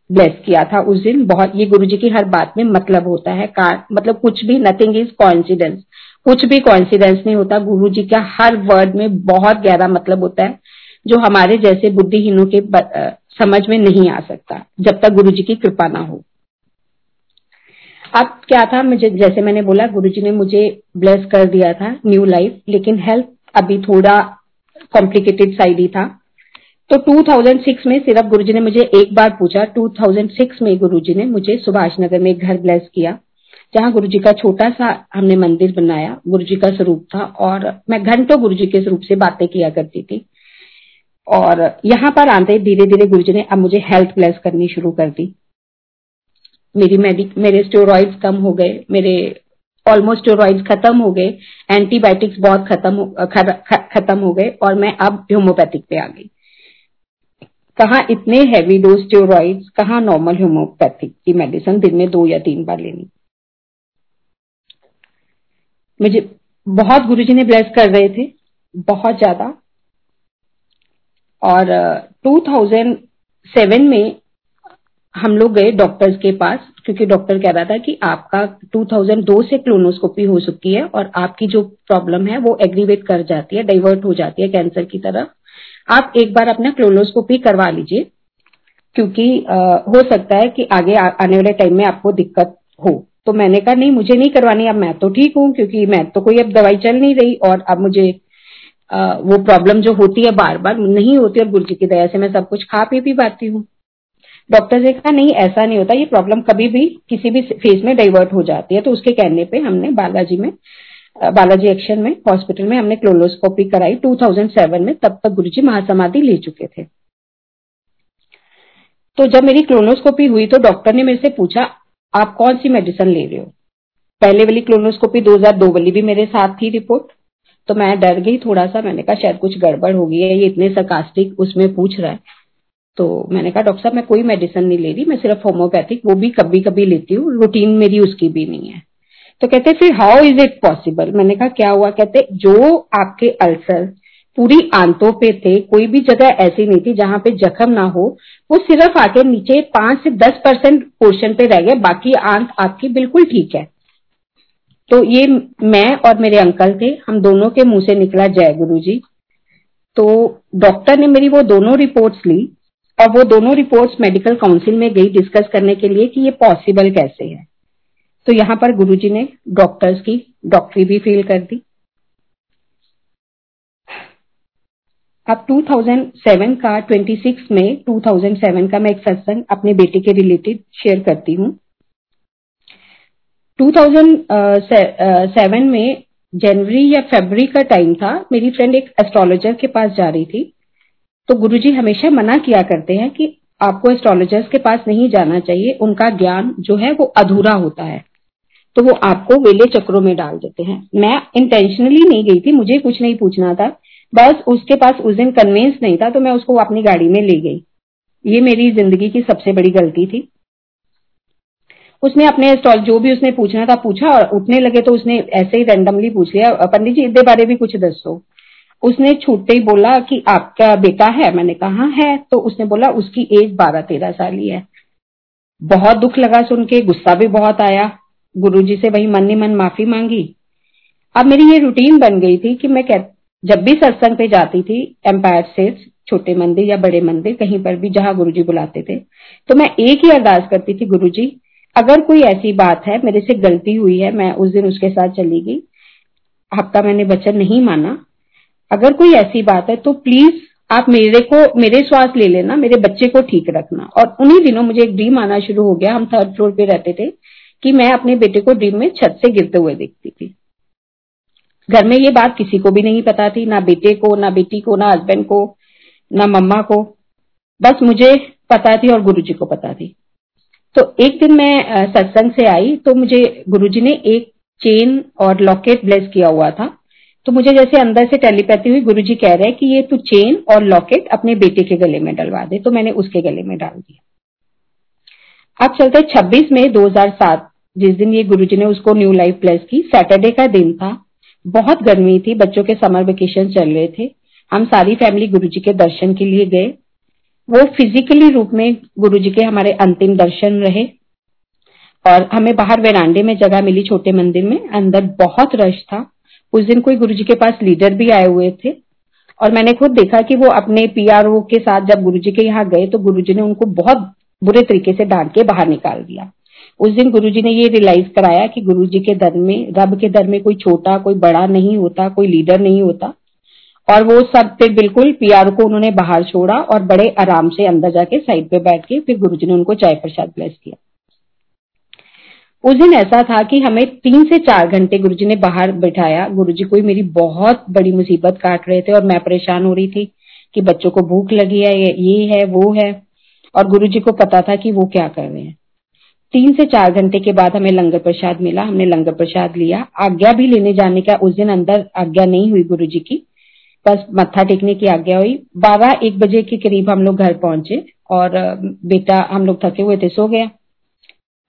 ब्लेस किया था उस दिन। बहुत, ये गुरुजी की हर बात में मतलब होता है। मतलब कुछ भी नथिंग इज़ कॉन्सिडेंस कुछ भी कॉन्सिडेंस नहीं होता। गुरु जी का हर वर्ड में बहुत गहरा मतलब होता है, जो हमारे जैसे बुद्धिहीनों के समझ में नहीं आ सकता, जब तक गुरु जी की कृपा ना हो। अब क्या था? मुझे, जैसे मैंने बोला, गुरुजी ने मुझे ब्लेस कर दिया था न्यू लाइफ लेकिन हेल्थ अभी थोड़ा कॉम्प्लिकेटेड साइड ही था। तो 2006 में सिर्फ़ गुरुजी ने मुझे एक बार पूछा। 2006 में गुरुजी ने मुझे सुभाष नगर में एक घर ब्लेस किया, जहाँ गुरुजी का छोटा सा हमने मंदिर बनाया। गुरुजी का स्वरूप था और मैं घंटों गुरुजी के स्वरूप से बातें किया करती थी। और यहाँ पर आते धीरे धीरे गुरुजी ने अब मुझे हेल्थ ब्लेस करनी शुरू कर दी। मेरी मेडिक मेरे स्टेरॉइड्स कम हो गए, मेरे ऑलमोस्ट स्टेरॉइड्स खत्म हो गए एंटीबायोटिक्स बहुत खत्म खत्म हो गए और मैं अब होम्योपैथिक पे आ गई। कहा इतने हैवी डोज स्टेरॉइड्स कहा नॉर्मल होम्योपैथिक की मेडिसिन दिन में दो या तीन बार लेनी। मुझे बहुत गुरुजी ने ब्लेस कर रहे थे, बहुत ज़्यादा। और 2007 में हम लोग गए डॉक्टर्स के पास, क्योंकि डॉक्टर कह रहा था कि आपका 2002 से क्लोनोस्कोपी हो चुकी है और आपकी जो प्रॉब्लम है वो एग्रीवेट कर जाती है डाइवर्ट हो जाती है कैंसर की तरफ़। आप एक बार अपना क्लोनोस्कोपी करवा लीजिए, क्योंकि हो सकता है कि आगे आने वाले टाइम में आपको दिक्कत हो। तो मैंने कहा, नहीं, मुझे नहीं करवानी, अब मैं तो ठीक हूँ, क्योंकि मैं तो कोई अब दवाई चल नहीं रही और अब मुझे वो प्रॉब्लम जो होती है बार बार नहीं होती और गुरु जी की दया से मैं सब कुछ खा पी भी पाती हूँ। डॉक्टर ने कहा, नहीं, ऐसा नहीं होता। ये प्रॉब्लम कभी भी किसी भी फ़ेज़ में डाइवर्ट हो जाती है। तो उसके कहने पे हमने बालाजी में, बालाजी एक्शन में, हॉस्पिटल में हमने क्लोलोस्कोपी कराई 2007 में। तब तक गुरुजी महासमाधि ले चुके थे। तो जब मेरी क्लोनोस्कोपी हुई तो डॉक्टर ने मेरे से पूछा, आप कौन सी मेडिसिन ले रहे हो? पहले वाली क्लोनोस्कोपी 2002 वाली भी मेरे साथ थी रिपोर्ट। तो मैं डर गई थोड़ा सा। मैंने कहा, शायद कुछ गड़बड़ हो गई है। ये इतने सकास्टिक उसमें पूछ रहा है। तो मैंने कहा, डॉक्टर साहब, मैं कोई मेडिसिन नहीं ले रही, मैं सिर्फ़ होम्योपैथिक वो भी कभी कभी लेती हूँ रूटीन मेरी उसकी भी नहीं है। तो कहते फिर हाउ इज़ इट पॉसिबल मैंने कहा, क्या हुआ? कहते जो आपके अल्सर पूरी आंतों पे थे, कोई भी जगह ऐसी नहीं थी जहाँ पे जख्म ना हो, वो सिर्फ़ आके नीचे पाँच से दस परसेंट पोर्शन पे रह गए, बाकी आंत आपकी बिल्कुल ठीक है। तो ये मैं और मेरे अंकल थे, हम दोनों के मुँह से निकला जय गुरु जी तो डॉक्टर ने मेरी वो दोनों रिपोर्ट्स ली और वो दोनों रिपोर्ट्स मेडिकल काउंसिल में गई डिस्कस करने के लिए कि ये पॉसिबल कैसे है। तो यहाँ पर गुरुजी ने डॉक्टर्स की डॉक्टरी भी फील कर दी। अब 2007 का 26 में 2007 का मैं एक सत्संग अपने बेटे के रिलेटेड शेयर करती हूँ। 2007 में जनवरी या फरवरी का टाइम था। मेरी फ्रेंड एक एस्ट्रोलॉजर के पास जा रही थी। तो गुरुजी हमेशा मना किया करते हैं कि आपको एस्ट्रोलॉजर्स के पास नहीं जाना चाहिए। उनका ज्ञान जो है वो अधूरा होता है। तो वो आपको वेले चक्रों में डाल देते हैं। मैं इंटेंशनली नहीं गई थी, मुझे कुछ नहीं पूछना था। बस उसके पास उस दिन कन्वेंस नहीं था तो मैं उसको अपनी गाड़ी में ले गई। ये मेरी ज़िंदगी की सबसे बड़ी गलती थी। उसने अपने जो भी उसने पूछना था पूछा और उठने लगे तो उसने ऐसे ही रैंडमली पूछ लिया। पंडित जी इधर बारे भी कुछ दसो। उसने छूटते ही बोला कि आपका बेटा है। मैंने कहा हाँ, तो उसने बोला उसकी एज बारह तेरह साल ही है। बहुत दुख लगा सुन के गुस्सा भी बहुत आया। गुरुजी से वही मन ही मन माफ़ी मांगी। अब मेरी ये रूटीन बन गई थी कि मैं जब भी सत्संग पे जाती थी एम्पायर से छोटे मंदिर या बड़े मंदिर कहीं पर भी जहाँ गुरुजी बुलाते थे तो मैं एक ही अरदास करती थी गुरुजी अगर कोई ऐसी बात है मेरे से गलती हुई है मैं उस दिन उसके साथ चली गई। आपका मैंने वचन नहीं माना अगर कोई ऐसी बात है तो प्लीज़ आप मेरे को, मेरे श्वास ले लेना, मेरे बच्चे को ठीक रखना। और उन्हीं दिनों मुझे एक ड्रीम आना शुरू हो गया। हम थर्ड फ्लोर पे रहते थे कि मैं अपने बेटे को ड्रीम में छत से गिरते हुए देखती थी। घर में ये बात किसी को भी नहीं पता थी, ना बेटे को, ना बेटी को, ना हस्बैंड को, ना मम्मा को। बस मुझे पता थी और गुरुजी को पता थी। तो एक दिन मैं सत्संग से आई तो मुझे गुरुजी ने एक चेन और लॉकेट ब्लेस किया हुआ था। तो मुझे जैसे अंदर से टेलीपैथी हुई गुरु जी कह रहे हैं कि ये तू चेन और लॉकेट अपने बेटे के गले में डलवा दे। तो मैंने उसके गले में डाल दिया। अब चलते 26 में 2007 जिस दिन ये गुरुजी ने उसको न्यू लाइफ ब्लेस की सैटरडे का दिन था। बहुत गर्मी थी, बच्चों के समर वेकेशन चल रहे थे। हम सारी फैमिली गुरुजी के दर्शन के लिए गए। वो फिजिकली रूप में गुरुजी के हमारे अंतिम दर्शन रहे। और हमें बाहर वेरांडे में जगह मिली, छोटे मंदिर में। अंदर बहुत रश था। उस दिन कोई गुरुजी के पास लीडर भी आए हुए थे और मैंने खुद देखा कि वो अपने पीआरओ के साथ जब गुरुजी के यहाँ गए तो गुरुजी ने उनको बहुत बुरे तरीके से डांट के बाहर निकाल दिया। उस दिन गुरुजी ने ये रियलाइज़ कराया कि गुरुजी के दर में, रब के दर में कोई छोटा, कोई बड़ा नहीं होता, कोई लीडर नहीं होता और वो सब फिर बिल्कुल पीआर को उन्होंने बाहर छोड़ा और बड़े आराम से अंदर जाके साइड पे बैठ के फिर गुरुजी ने उनको चाय प्रसाद ब्लेस किया। उस दिन ऐसा था कि हमें तीन से चार घंटे गुरुजी ने बाहर बिठाया। गुरुजी कोई मेरी बहुत बड़ी मुसीबत काट रहे थे और मैं परेशान हो रही थी कि बच्चों को भूख लगी है, ये है, वो है। और गुरुजी को पता था कि वो क्या कर रहे हैं। तीन से चार घंटे के बाद हमें लंगर प्रसाद मिला। हमने लंगर प्रसाद लिया। आज्ञा भी लेने जाने का उस दिन अंदर आज्ञा नहीं हुई गुरु जी की। बस मत्था टेकने की आज्ञा हुई। बारह एक बजे के करीब हम लोग घर पहुँचे और बेटा हम लोग थके हुए थे, सो गया।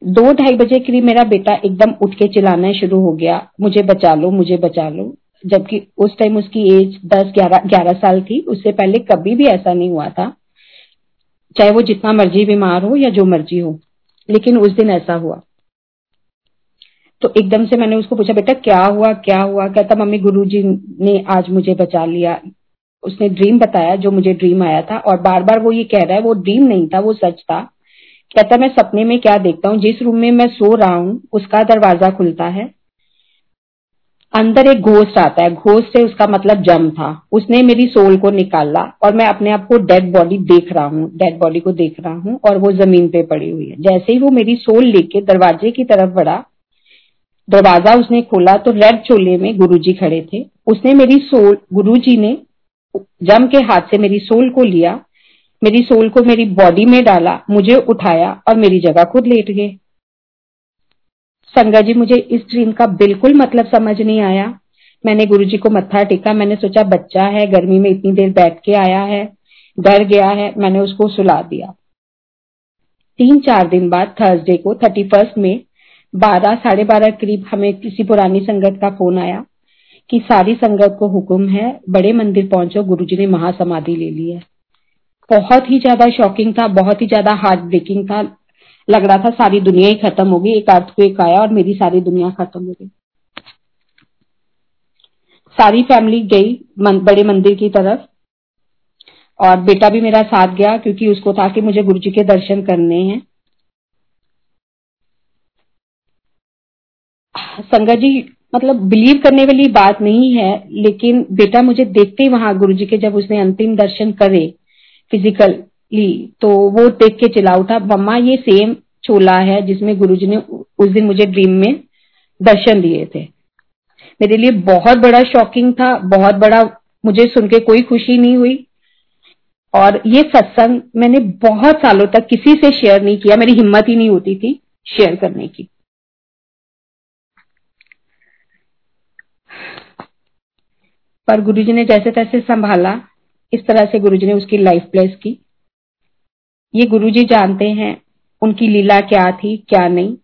दो ढाई बजे करीब मेरा बेटा एकदम उठ के चिल्लाना शुरू हो गया, मुझे बचा लो, मुझे बचा लो। जबकि उस टाइम उसकी एज दस, ग्यारह ग्यारह साल थी, उससे पहले कभी भी ऐसा नहीं हुआ था। चाहे वो जितना मर्ज़ी बीमार हो या जो मर्ज़ी हो, लेकिन उस दिन ऐसा हुआ। तो एकदम से मैंने उसको पूछा, बेटा, क्या हुआ क्या हुआ? कहता, मम्मी, गुरुजी ने आज मुझे बचा लिया। उसने ड्रीम बताया जो मुझे ड्रीम आया था और बार बार वो ये कह रहा है, वो ड्रीम नहीं था, वो सच था। कहता मैं सपने में क्या देखता हूँ? जिस रूम में मैं सो रहा हूँ, उसका दरवाज़ा खुलता है। अंदर एक घोस्ट आता है। घोस्ट से उसका मतलब जम था। उसने मेरी सोल को निकाला और मैं अपने आप को डेड बॉडी देख रहा हूँ। डेड बॉडी को देख रहा हूँ और वो ज़मीन पे पड़ी हुई है। जैसे ही वो मेरी सोल लेके दरवाजे की तरफ़ बढ़ा, दरवाज़ा उसने खोला तो रेड चोले में गुरुजी खड़े थे। उसने मेरी सोल गुरुजी ने जम के हाथ से मेरी सोल को लिया मेरी सोल को मेरी बॉडी में डाला, मुझे उठाया और मेरी जगह खुद लेट गए। संगा जी, मुझे इस ड्रीम का बिल्कुल मतलब समझ नहीं आया। मैंने गुरु जी को मत्था टेका, मैंने सोचा, बच्चा है, गर्मी में इतनी देर बैठ के आया है, डर गया है, मैंने उसको सुला दिया। तीन चार दिन बाद थर्सडे को थर्टी फ़र्स्ट में बारह, साढ़े बारह करीब हमें किसी पुरानी संगत का फ़ोन आया कि सारी संगत को हुक्म है, बड़े मंदिर पहुंचो गुरुजी ने महासमाधि ले ली है। बहुत ही ज़्यादा शॉकिंग था बहुत ही ज़्यादा हार्ट ब्रेकिंग था। लग रहा था सारी दुनिया ही खत्म अर्थ को एक आया और मेरी सारी दुनिया खत्म हो गई। सारी फैमिली गई मन, बड़े मंदिर की तरफ़। और बेटा भी मेरा साथ गया क्योंकि उसको था कि मुझे गुरु जी के दर्शन करने हैं। संगत जी मतलब बिलीव करने वाली बात नहीं है लेकिन बेटा मुझे देखते ही वहाँ गुरु जी के जब उसने अंतिम दर्शन करे फिजिकली तो वो देख के चिल्ला उठा मम्मा, ये सेम चोला है जिसमें गुरुजी ने उस दिन मुझे ड्रीम में दर्शन दिए थे। मेरे लिए बहुत बड़ा शॉकिंग था, बहुत बड़ा मुझे सुन के कोई खुशी नहीं हुई। और ये सत्संग मैंने बहुत सालों तक किसी से शेयर नहीं किया, मेरी हिम्मत ही नहीं होती थी शेयर करने की। पर गुरुजी ने जैसे तैसे संभाला इस तरह से गुरुजी ने उसकी लाइफ प्लेस की। ये गुरुजी जानते हैं उनकी लीला क्या थी, क्या नहीं,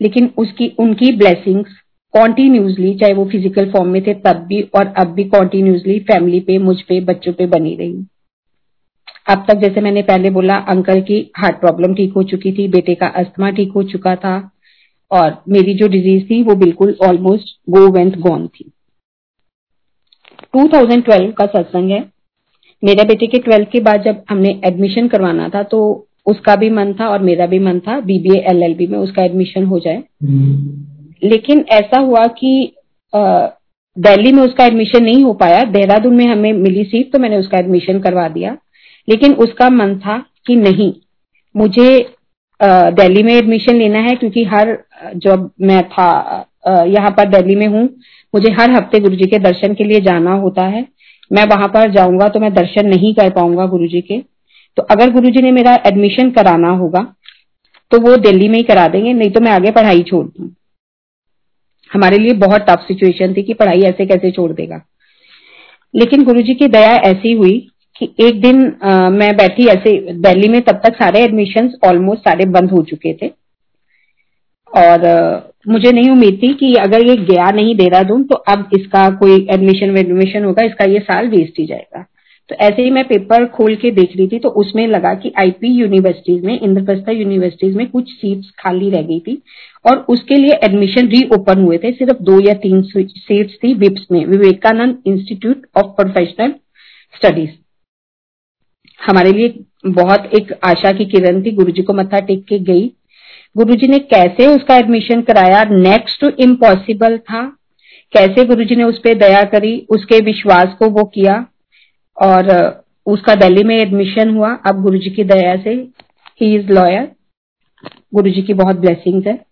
लेकिन उसकी, उनकी ब्लेसिंग्स कॉन्टिन्यूसली चाहे वो फ़िज़िकल फॉर्म में थे, तब भी और अब भी कॉन्टिन्यूसली फैमिली पे, मुझ पे, बच्चों पे बनी रही। अब तक जैसे मैंने पहले बोला अंकल की हार्ट प्रॉब्लम ठीक हो चुकी थी, बेटे का अस्थमा ठीक हो चुका था, और मेरी जो डिज़ीज़ थी, वो बिल्कुल ऑलमोस्ट गो वेंट गॉन थी। 2012 का सत्संग है। मेरे बेटे के ट्वेल्थ के बाद जब हमने एडमिशन करवाना था तो उसका भी मन था और मेरा भी मन था बीबीए एलएलबी में उसका एडमिशन हो जाए। लेकिन ऐसा हुआ कि दिल्ली में उसका एडमिशन नहीं हो पाया। देहरादून में हमें मिली सीट तो मैंने उसका एडमिशन करवा दिया। लेकिन उसका मन था कि नहीं मुझे दिल्ली में एडमिशन लेना है क्योंकि हर जब मैं था यहाँ पर दिल्ली में हूँ मुझे हर हफ़्ते गुरु जी के दर्शन के लिए जाना होता है। मैं वहाँ पर जाऊँगा तो मैं दर्शन नहीं कर पाऊँगा गुरु जी के। तो अगर गुरु जी ने मेरा एडमिशन कराना होगा तो वो दिल्ली में ही करा देंगे नहीं तो मैं आगे पढ़ाई छोड़ दू। हमारे लिए बहुत टफ सिचुएशन थी कि पढ़ाई ऐसे कैसे छोड़ देगा। लेकिन गुरु जी की दया ऐसी हुई कि एक दिन आ, मैं बैठी ऐसे दिल्ली में तब तक सारे एडमिशन ऑलमोस्ट सारे बंद हो चुके थे। और मुझे नहीं उम्मीद थी कि अगर ये गया नहीं देहरादून तो अब इसका कोई एडमिशन वेडमिशन होगा, इसका ये साल वेस्ट ही जाएगा। तो ऐसे ही मैं पेपर खोल के देख रही थी तो उसमें लगा कि आईपी यूनिवर्सिटीज में, इंद्रप्रस्था यूनिवर्सिटीज में कुछ सीट्स खाली रह गई थी और उसके लिए एडमिशन रीओपन हुए थे। सिर्फ़ दो या तीन सीट्स थी विप्स में Vivekananda institute of professional studies हमारे लिए बहुत एक आशा की किरण थी, गुरुजी को मत्था टेक के गई। गुरुजी ने कैसे उसका एडमिशन कराया? नेक्स्ट इम्पॉसिबल था। कैसे गुरुजी ने उस पर दया करी? उसके विश्वास को वो किया और उसका दिल्ली में एडमिशन हुआ। अब गुरुजी की दया से ही इज़ लॉयर गुरुजी की बहुत ब्लेसिंग है।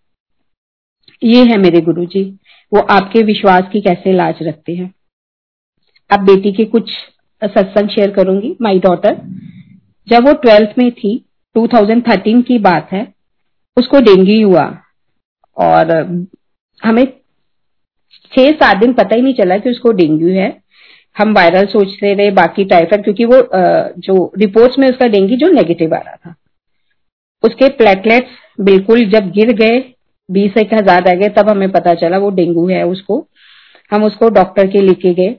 ये है मेरे गुरुजी। वो आपके विश्वास की कैसे लाज रखते हैं। अब बेटी के कुछ सत्संग शेयर करूँगी माई डॉटर जब वो ट्वेल्थ में थी 2013 की बात है उसको डेंगू हुआ। और हमें छह सात दिन पता ही नहीं चला कि उसको डेंगू है। हम वायरल सोचते रहे बाकी टाइफाइड क्योंकि वो जो रिपोर्ट्स में उसका डेंगू जो नेगेटिव आ रहा था। उसके प्लेटलेट्स बिल्कुल जब गिर गए, बीस एक हज़ार रह गए, तब हमें पता चला वो डेंगू है उसको। हम उसको डॉक्टर के लेके गए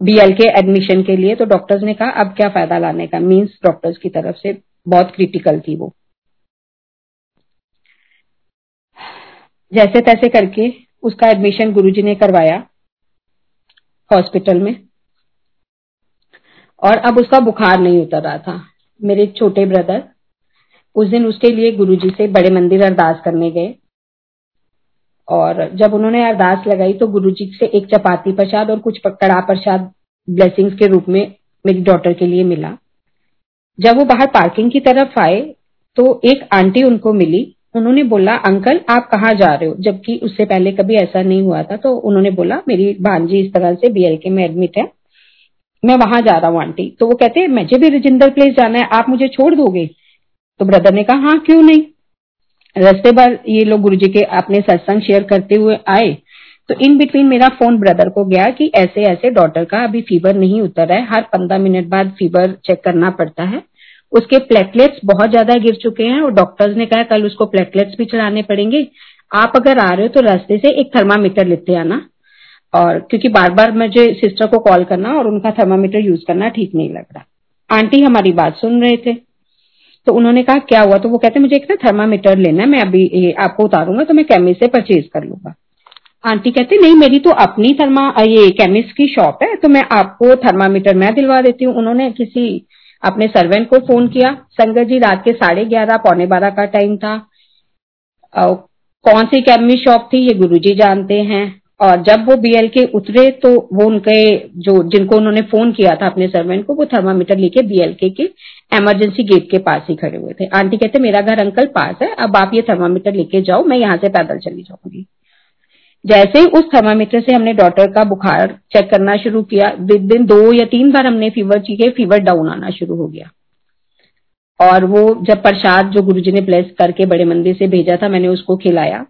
बीएल के एडमिशन के लिए। तो डॉक्टर्स ने कहा, अब क्या फ़ायदा लाने का? मींस डॉक्टर्स की तरफ़ से बहुत क्रिटिकल थी वो। जैसे तैसे करके उसका एडमिशन गुरुजी ने करवाया हॉस्पिटल में। और अब उसका बुखार नहीं उतर रहा था। मेरे छोटे ब्रदर उस दिन उसके लिए गुरुजी से बड़े मंदिर अरदास करने गए। और जब उन्होंने अरदास लगाई तो गुरुजी से एक चपाती प्रसाद और कुछ कड़ा प्रसाद ब्लेसिंग्स के रूप में मेरी डॉटर के लिए मिला। जब वो बाहर पार्किंग की तरफ़ आए तो एक आंटी उनको मिली उन्होंने बोला, अंकल, आप कहाँ जा रहे हो? जबकि उससे पहले कभी ऐसा नहीं हुआ था तो उन्होंने बोला, मेरी भांजी इस तरह से बीएलके में एडमिट है, मैं वहाँ जा रहा हूँ, आंटी। तो वो कहते हैं मुझे भी रजिंदर प्लेस जाना है, आप मुझे छोड़ दोगे? तो ब्रदर ने कहा हाँ क्यों नहीं? रस्ते भर ये लोग गुरु जी के अपने सत्संग शेयर करते हुए आए। तो इन बिटवीन मेरा फ़ोन ब्रदर को गया कि ऐसे ऐसे डॉटर का अभी फीवर नहीं उतर है, हर पंद्रह मिनट बाद फीवर चेक करना पड़ता है। उसके प्लेटलेट्स बहुत ज़्यादा गिर चुके हैं और डॉक्टर्स ने कहा कल उसको प्लेटलेट्स भी चढ़ाने पड़ेंगे। आप अगर आ रहे हो तो रास्ते से एक थर्मामीटर लेते आना। और क्योंकि बार बार मुझे सिस्टर को कॉल करना और उनका थर्मामीटर यूज़ करना ठीक नहीं लग रहा। आंटी हमारी बात सुन रहे थे। तो उन्होंने कहा, क्या हुआ? तो वो कहते मुझे एक ना थर्मामीटर लेना है, मैं अभी आपको उतारूँगा तो मैं केमिस्ट से परचेज कर लूँगा। आंटी कहते नहीं, मेरी तो अपनी थर्मा ये केमिस्ट की शॉप है तो मैं आपको थर्मामीटर मैं दिलवा देती हूँ। उन्होंने किसी अपने सर्वेंट को फ़ोन किया, संगत जी रात के साढ़े ग्यारह, पौने बारह का टाइम था। कौन सी केमिस्ट शॉप थी, ये गुरुजी जानते हैं। और जब वो बीएल के उतरे तो वो उनके जो, जिनको उन्होंने फ़ोन किया था अपने सर्वेंट को, वो थर्मामीटर लेके बीएलके के इमरजेंसी गेट के पास ही खड़े हुए थे। आंटी कहते, मेरा घर अंकल पास है, अब आप ये थर्मामीटर लेके जाओ, मैं यहाँ से पैदल चली जाऊँगी। जैसे ही उस थर्मामीटर से हमने डॉटर का बुखार चेक करना शुरू किया दिन दो या तीन बार हमने फीवर चीखे फीवर डाउन आना शुरू हो गया। और वो जब प्रसाद जो गुरुजी ने ब्लेस करके बड़े मंदिर से भेजा था, मैंने उसको खिलाया।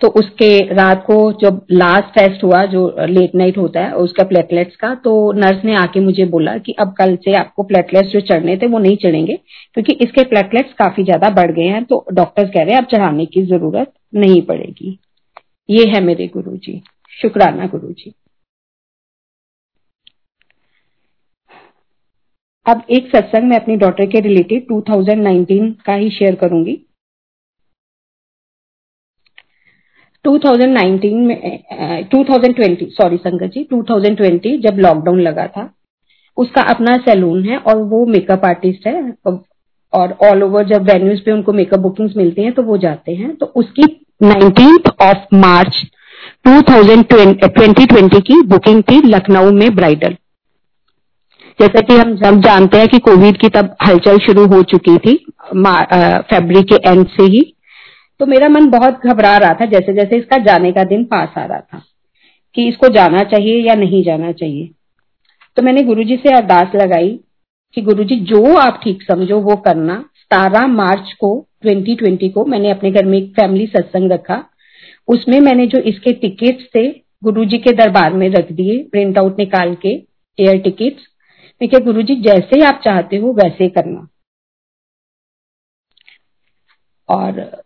तो उसके रात को जब लास्ट टेस्ट हुआ, जो लेट नाइट होता है, उसका प्लेटलेट्स का तो नर्स ने आके मुझे बोला कि अब कल से आपको प्लेटलेट्स जो चढ़ने थे, वो नहीं चढ़ेंगे, क्योंकि इसके प्लेटलेट्स काफ़ी ज़्यादा बढ़ गए हैं। तो डॉक्टर्स कह रहे हैं अब चढ़ाने की ज़रूरत नहीं पड़ेगी। ये है मेरे गुरु जी शुक्राना गुरु जी अब एक सत्संग मैं अपनी डॉटर के रिलेटेड 2019 का ही शेयर करूँगी। 2019 में 2020 सॉरी संगत जी 2020 जब लॉकडाउन लगा था, उसका अपना सैलून है और वो मेकअप आर्टिस्ट है। और ऑल ओवर जब वेन्यूज पे उनको मेकअप बुकिंग्स मिलती हैं तो वो जाते हैं। तो उसकी नाइनटीन ऑफ़ मार्च 2020 की बुकिंग थी लखनऊ में ब्राइडल। जैसा कि हम जब जानते हैं कि कोविड की तब हलचल शुरू हो चुकी थी फेबरी के एंड से ही। तो मेरा मन बहुत घबरा रहा था जैसे जैसे इसका जाने का दिन पास आ रहा था, कि इसको जाना चाहिए या नहीं जाना चाहिए। तो मैंने गुरुजी से अरदास लगाई कि गुरुजी, जो आप ठीक समझो वो करना। सतारह मार्च को 2020 को मैंने अपने घर में एक फैमिली सत्संग रखा। उसमें मैंने जो इसके टिकट्स थे, गुरुजी के दरबार में रख दिए प्रिंट आउट निकाल के एयर टिकट्स मैं क्या गुरुजी, जैसे आप चाहते हो, वैसे करना। और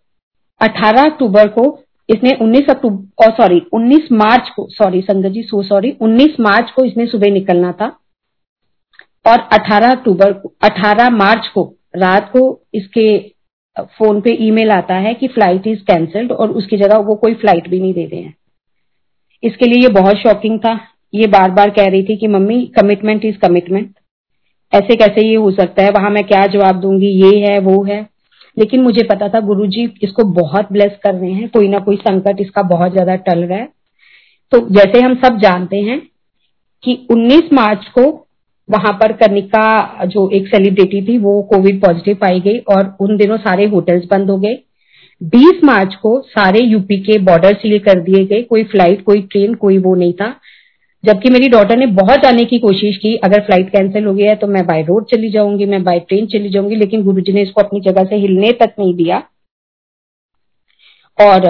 18 अक्टूबर को इसने 19 अक्टूबर सॉरी 19 मार्च को सॉरी संगत जी सो सॉरी 19 मार्च को इसने सुबह निकलना था। और 18 अक्टूबर को 18 मार्च को रात को इसके फ़ोन पे ईमेल आता है कि फ़्लाइट इज़ कैंसल्ड और उसकी जगह वो कोई फ़्लाइट भी नहीं दे रहे हैं। इसके लिए ये बहुत शॉकिंग था। ये बार बार कह रही थी कि मम्मी कमिटमेंट इज़ कमिटमेंट ऐसे कैसे ये हो सकता है? वहाँ मैं क्या जवाब दूँगी? ये है, वो है। लेकिन मुझे पता था, गुरुजी इसको बहुत ब्लेस कर रहे हैं। कोई ना कोई संकट इसका बहुत ज़्यादा टल रहा है। तो जैसे हम सब जानते हैं कि 19 मार्च को वहाँ पर कनिका जो एक सेलिब्रिटी थी, वो कोविड पॉजिटिव पाई गई और उन दिनों सारे होटल्स बंद हो गए। 20 मार्च को सारे यूपी के बॉर्डर सील कर दिए गए। कोई फ़्लाइट कोई ट्रेन कोई वो नहीं था। जबकि मेरी डॉटर ने बहुत जाने की कोशिश की, अगर फ़्लाइट कैंसिल हो गया है तो मैं बाय रोड चली जाऊँगी, मैं बाय ट्रेन चली जाऊँगी, लेकिन गुरुजी ने इसको अपनी जगह से हिलने तक नहीं दिया। और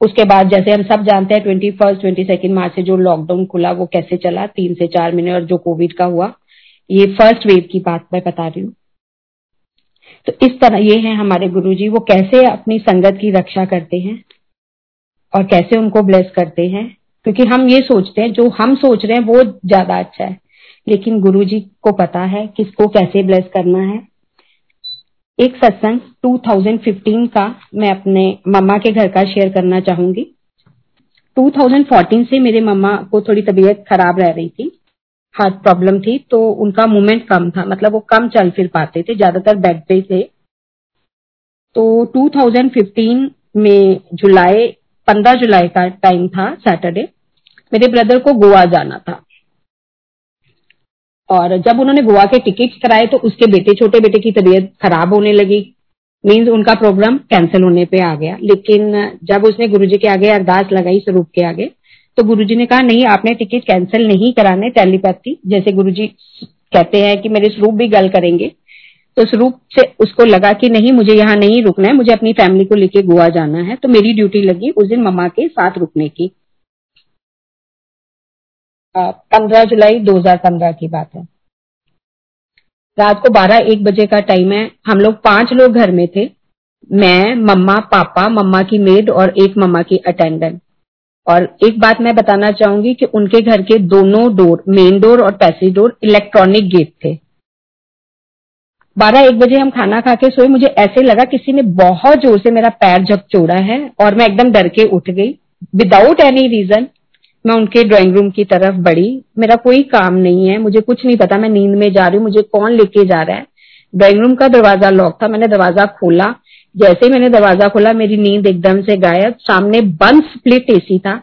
उसके बाद जैसे हम सब जानते हैं twenty first twenty second March से जो लॉकडाउन खुला, वो कैसे चला? तीन से चार महीने और जो कोविड का हुआ, ये फ़र्स्ट वेव की बात मैं बता रही हूँ। तो इस तरह ये है हमारे गुरु जी वो कैसे अपनी संगत की रक्षा करते हैं और कैसे उनको ब्लेस करते हैं? क्योंकि हम ये सोचते हैं, जो हम सोच रहे हैं, वो ज़्यादा अच्छा है। लेकिन गुरु जी को पता है किसको कैसे ब्लेस करना है। एक सत्संग 2015 का मैं अपने मम्मा के घर का शेयर करना चाहूँगी। 2014 से मेरे मम्मा को थोड़ी तबीयत खराब रह रही थी हार्ट प्रॉब्लम थी तो उनका मूवमेंट कम था मतलब वो कम चल फिर पाते थे, ज़्यादातर बेड पे थे। तो 2015 में जुलाई 15 जुलाई का टाइम था सैटरडे मेरे ब्रदर को गोवा जाना था। और जब उन्होंने गोवा के टिकट्स कराए तो उसके बेटे, छोटे बेटे की तबीयत खराब होने लगी। मीन्स उनका प्रोग्राम कैंसिल होने पे आ गया। लेकिन जब उसने गुरुजी के आगे अरदास लगाई, स्वरूप के आगे तो गुरुजी ने कहा, नहीं, आपने टिकट कैंसिल नहीं कराने टेलीपैथी जैसे गुरुजी कहते हैं कि मेरे स्वरूप भी गल करेंगे तो स्वरूप से उसको लगा कि नहीं, मुझे यहाँ नहीं रुकना है, मुझे अपनी फैमिली को लेके गोवा जाना है। तो मेरी ड्यूटी लगी उस दिन मम्मा के साथ रुकने की। पंद्रह जुलाई 2015 की बात है। रात को बारह एक बजे का टाइम है। हम लोग पाँच लोग घर में थे। मैं, मम्मा, पापा, मम्मा की मेड और एक मम्मा की अटेंडेंट और एक बात मैं बताना चाहूँगी कि उनके घर के दोनों डोर मेन डोर और पैसेज डोर इलेक्ट्रॉनिक गेट थे। बारह एक बजे हम खाना खा के सोए। मुझे ऐसे लगा किसी ने बहुत ज़ोर से मेरा पैर झकचोड़ा है और मैं एकदम डर के उठ गई। विदाउट एनी रीजन मैं उनके ड्राइंग रूम की तरफ़ बढ़ी। मेरा कोई काम नहीं है मुझे कुछ नहीं पता मैं नींद में जा रही हूँ मुझे कौन लेके जा रहा है? ड्राइंग रूम का दरवाज़ा लॉक था मैंने दरवाज़ा खोला। जैसे ही मैंने दरवाज़ा खोला मेरी नींद एकदम से गायब। सामने बंद स्प्लिट एसी था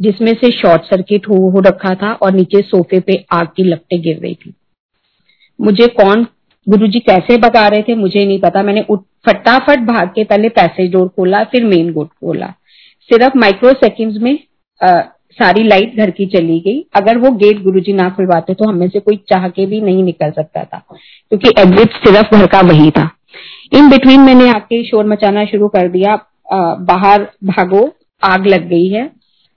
जिसमें से शॉर्ट सर्किट हो, हो रखा था और नीचे सोफे पे आग की लपटे गिर रही थी। मुझे कौन गुरुजी कैसे भगा रहे थे मुझे नहीं पता। मैंने फटाफट भाग के पहले पैसेज डोर खोला फिर मेन डोर खोला। सिर्फ़ माइक्रो सेकेंड्स में सारी लाइट घर की चली गई। अगर वो गेट गुरुजी ना खुलवाते तो हमें से कोई चाह के भी नहीं निकल सकता था क्योंकि एग्जिट सिर्फ़ घर का वही था। इन बिटवीन मैंने आके शोर मचाना शुरू कर दिया। आ, बाहर भागो आग लग गई है।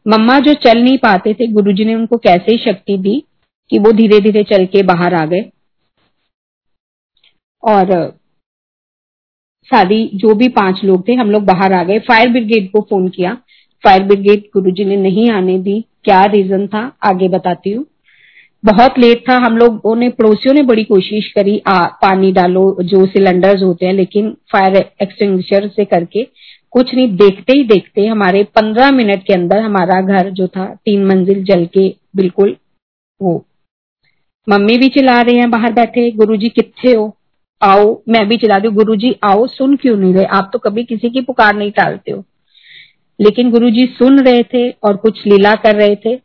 मम्मा जो चल नहीं पाते थे गुरुजी ने उनको कैसे शक्ति दी कि वो धीरे धीरे चल के बाहर आ गए। और सारी जो भी पाँच लोग थे हम लोग बाहर आ गए। फायर ब्रिगेड को फ़ोन किया। फायर ब्रिगेड गुरुजी ने नहीं आने दी। क्या रीजन था? आगे बताती हूँ। बहुत लेट था। हम लोगों ने पड़ोसियों ने बड़ी कोशिश करी आ, पानी डालो जो सिलेंडर्स होते हैं लेकिन फायर एक्सटिंग्विशर से करके कुछ नहीं। देखते ही देखते हमारे पंद्रह मिनट के अंदर हमारा घर जो था तीन मंजिल जल के बिल्कुल वो। मम्मी भी चिल्ला रहे हैं बाहर बैठे। गुरुजी कितने हो? आओ मैं भी चिल्ला दू गुरु जी आओ सुन क्यों नहीं रहे? आप तो कभी किसी की पुकार नहीं टालते हो। लेकिन गुरुजी सुन रहे थे और कुछ लीला कर रहे थे।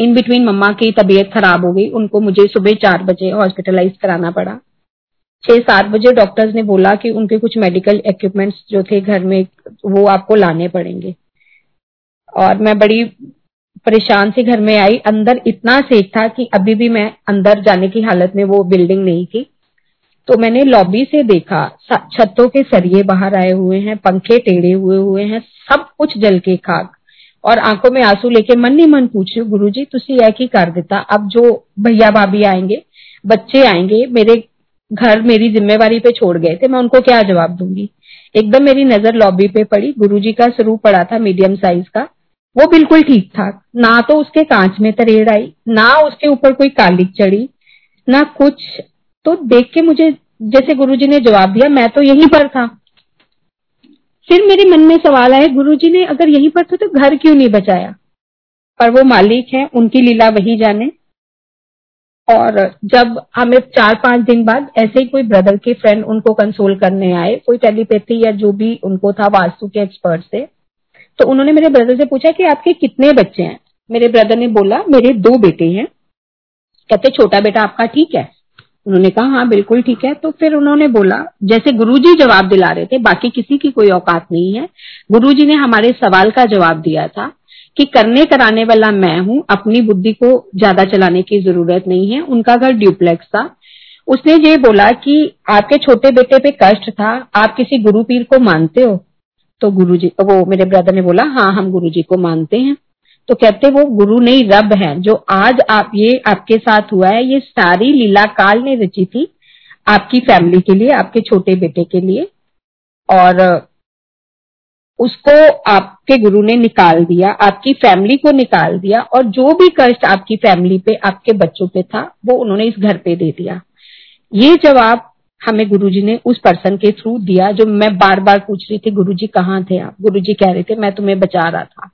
इन बिटवीन मम्मा की तबीयत खराब हो गई। उनको मुझे सुबह चार बजे हॉस्पिटलाइज कराना पड़ा। छह सात बजे डॉक्टर्स ने बोला कि उनके कुछ मेडिकल इक्विपमेंट्स जो थे घर में, वो आपको लाने पड़ेंगे। और मैं बड़ी परेशान से घर में आई। अंदर इतना सेक था कि अभी भी मैं अंदर जाने की हालत में वो बिल्डिंग नहीं थी। तो मैंने लॉबी से देखा छतों के सरिये बाहर आए हुए हैं, पंखे टेढ़े हुए हुए हैं, सब कुछ जल के खाक। और आँखों में आँसू लेके मन नहीं मन पूछ गुरु जी तुम यह की कर देता? अब जो भैया भाभी आएँगे, बच्चे आएँगे, मेरे घर मेरी जिम्मेवारी पे छोड़ गए थे, मैं उनको क्या जवाब दूँगी? एकदम मेरी नज़र लॉबी पे पड़ी, गुरुजी का स्वरूप पड़ा था मीडियम साइज़ का। वो बिल्कुल ठीक ठाक, ना तो उसके कांच में तरेड़ आई, ना उसके ऊपर कोई कालिक चढ़ी, ना कुछ तो देख के मुझे, जैसे गुरुजी ने जवाब दिया, मैं तो यहीं पर था। फिर मेरे मन में सवाल आया गुरुजी ने अगर यहीं पर था तो घर क्यों नहीं बचाया? पर वो मालिक है, उनकी लीला वही जाने। और जब हमें चार पाँच दिन बाद ऐसे ही कोई ब्रदर के फ्रेंड उनको कंसोल करने आए, कोई टेलीपैथी या जो भी उनको था वास्तु के एक्सपर्ट से तो उन्होंने मेरे ब्रदर से पूछा कि आपके कितने बच्चे हैं? मेरे ब्रदर ने बोला, मेरे दो बेटे हैं। कहते, छोटा बेटा आपका ठीक है। उन्होंने कहा हाँ बिल्कुल ठीक है। तो फिर उन्होंने बोला, जैसे गुरुजी जवाब दिला रहे थे, बाकी किसी की कोई औकात नहीं है। गुरुजी ने हमारे सवाल का जवाब दिया था कि करने कराने वाला मैं हूँ, अपनी बुद्धि को ज़्यादा चलाने की ज़रूरत नहीं है, उनका घर ड्यूप्लेक्स था। उसने ये बोला कि आपके छोटे बेटे पे कष्ट था, आप किसी गुरु पीर को मानते हो? तो गुरुजी, वो मेरे ब्रदर ने बोला हाँ हम गुरुजी को मानते हैं। तो कहते वो गुरु नहीं, रब है, जो आज आप ये, आपके साथ हुआ है, ये सारी लीला काल ने रची थी आपकी फैमिली के लिए, आपके छोटे बेटे के लिए, और, उसको आपके गुरु ने निकाल दिया, आपकी फैमिली को निकाल दिया, और जो भी कष्ट आपकी फैमिली पे, आपके बच्चों पे था, वो उन्होंने इस घर पे दे दिया। ये जवाब हमें गुरुजी ने उस पर्सन के थ्रू दिया, जो मैं बार बार पूछ रही थी गुरुजी कहाँ थे आप? गुरुजी कह रहे थे, मैं तुम्हें बचा रहा था।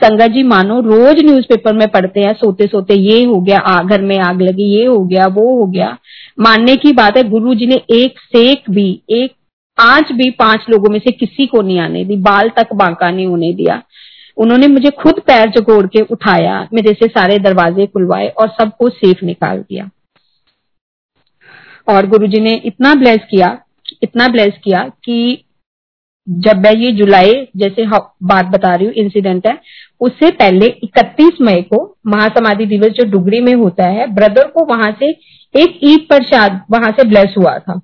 संगत जी मानो रोज न्यूज़पेपर में पढ़ते हैं सोते सोते ये हो गया आ, घर में आग लगी ये हो गया वो हो गया। मानने की बात है गुरु जी ने एक सेक भी एक आँच भी पाँच लोगों में से किसी को नहीं आने दी बाल तक बांका नहीं होने दिया। उन्होंने मुझे खुद पैर जगोड़ के उठाया मेरे से सारे दरवाजे खुलवाए और सबको सेफ़ निकाल दिया। और गुरुजी ने इतना ब्लेस किया इतना ब्लेस किया कि जब मैं ये जुलाई जैसे बात बता रही हूँ इंसिडेंट है, उससे पहले 31 मई को महासमाधि दिवस जो डुगरी में होता है ब्रदर को वहाँ से एक ईद प्रसाद वहाँ से ब्लेस हुआ था।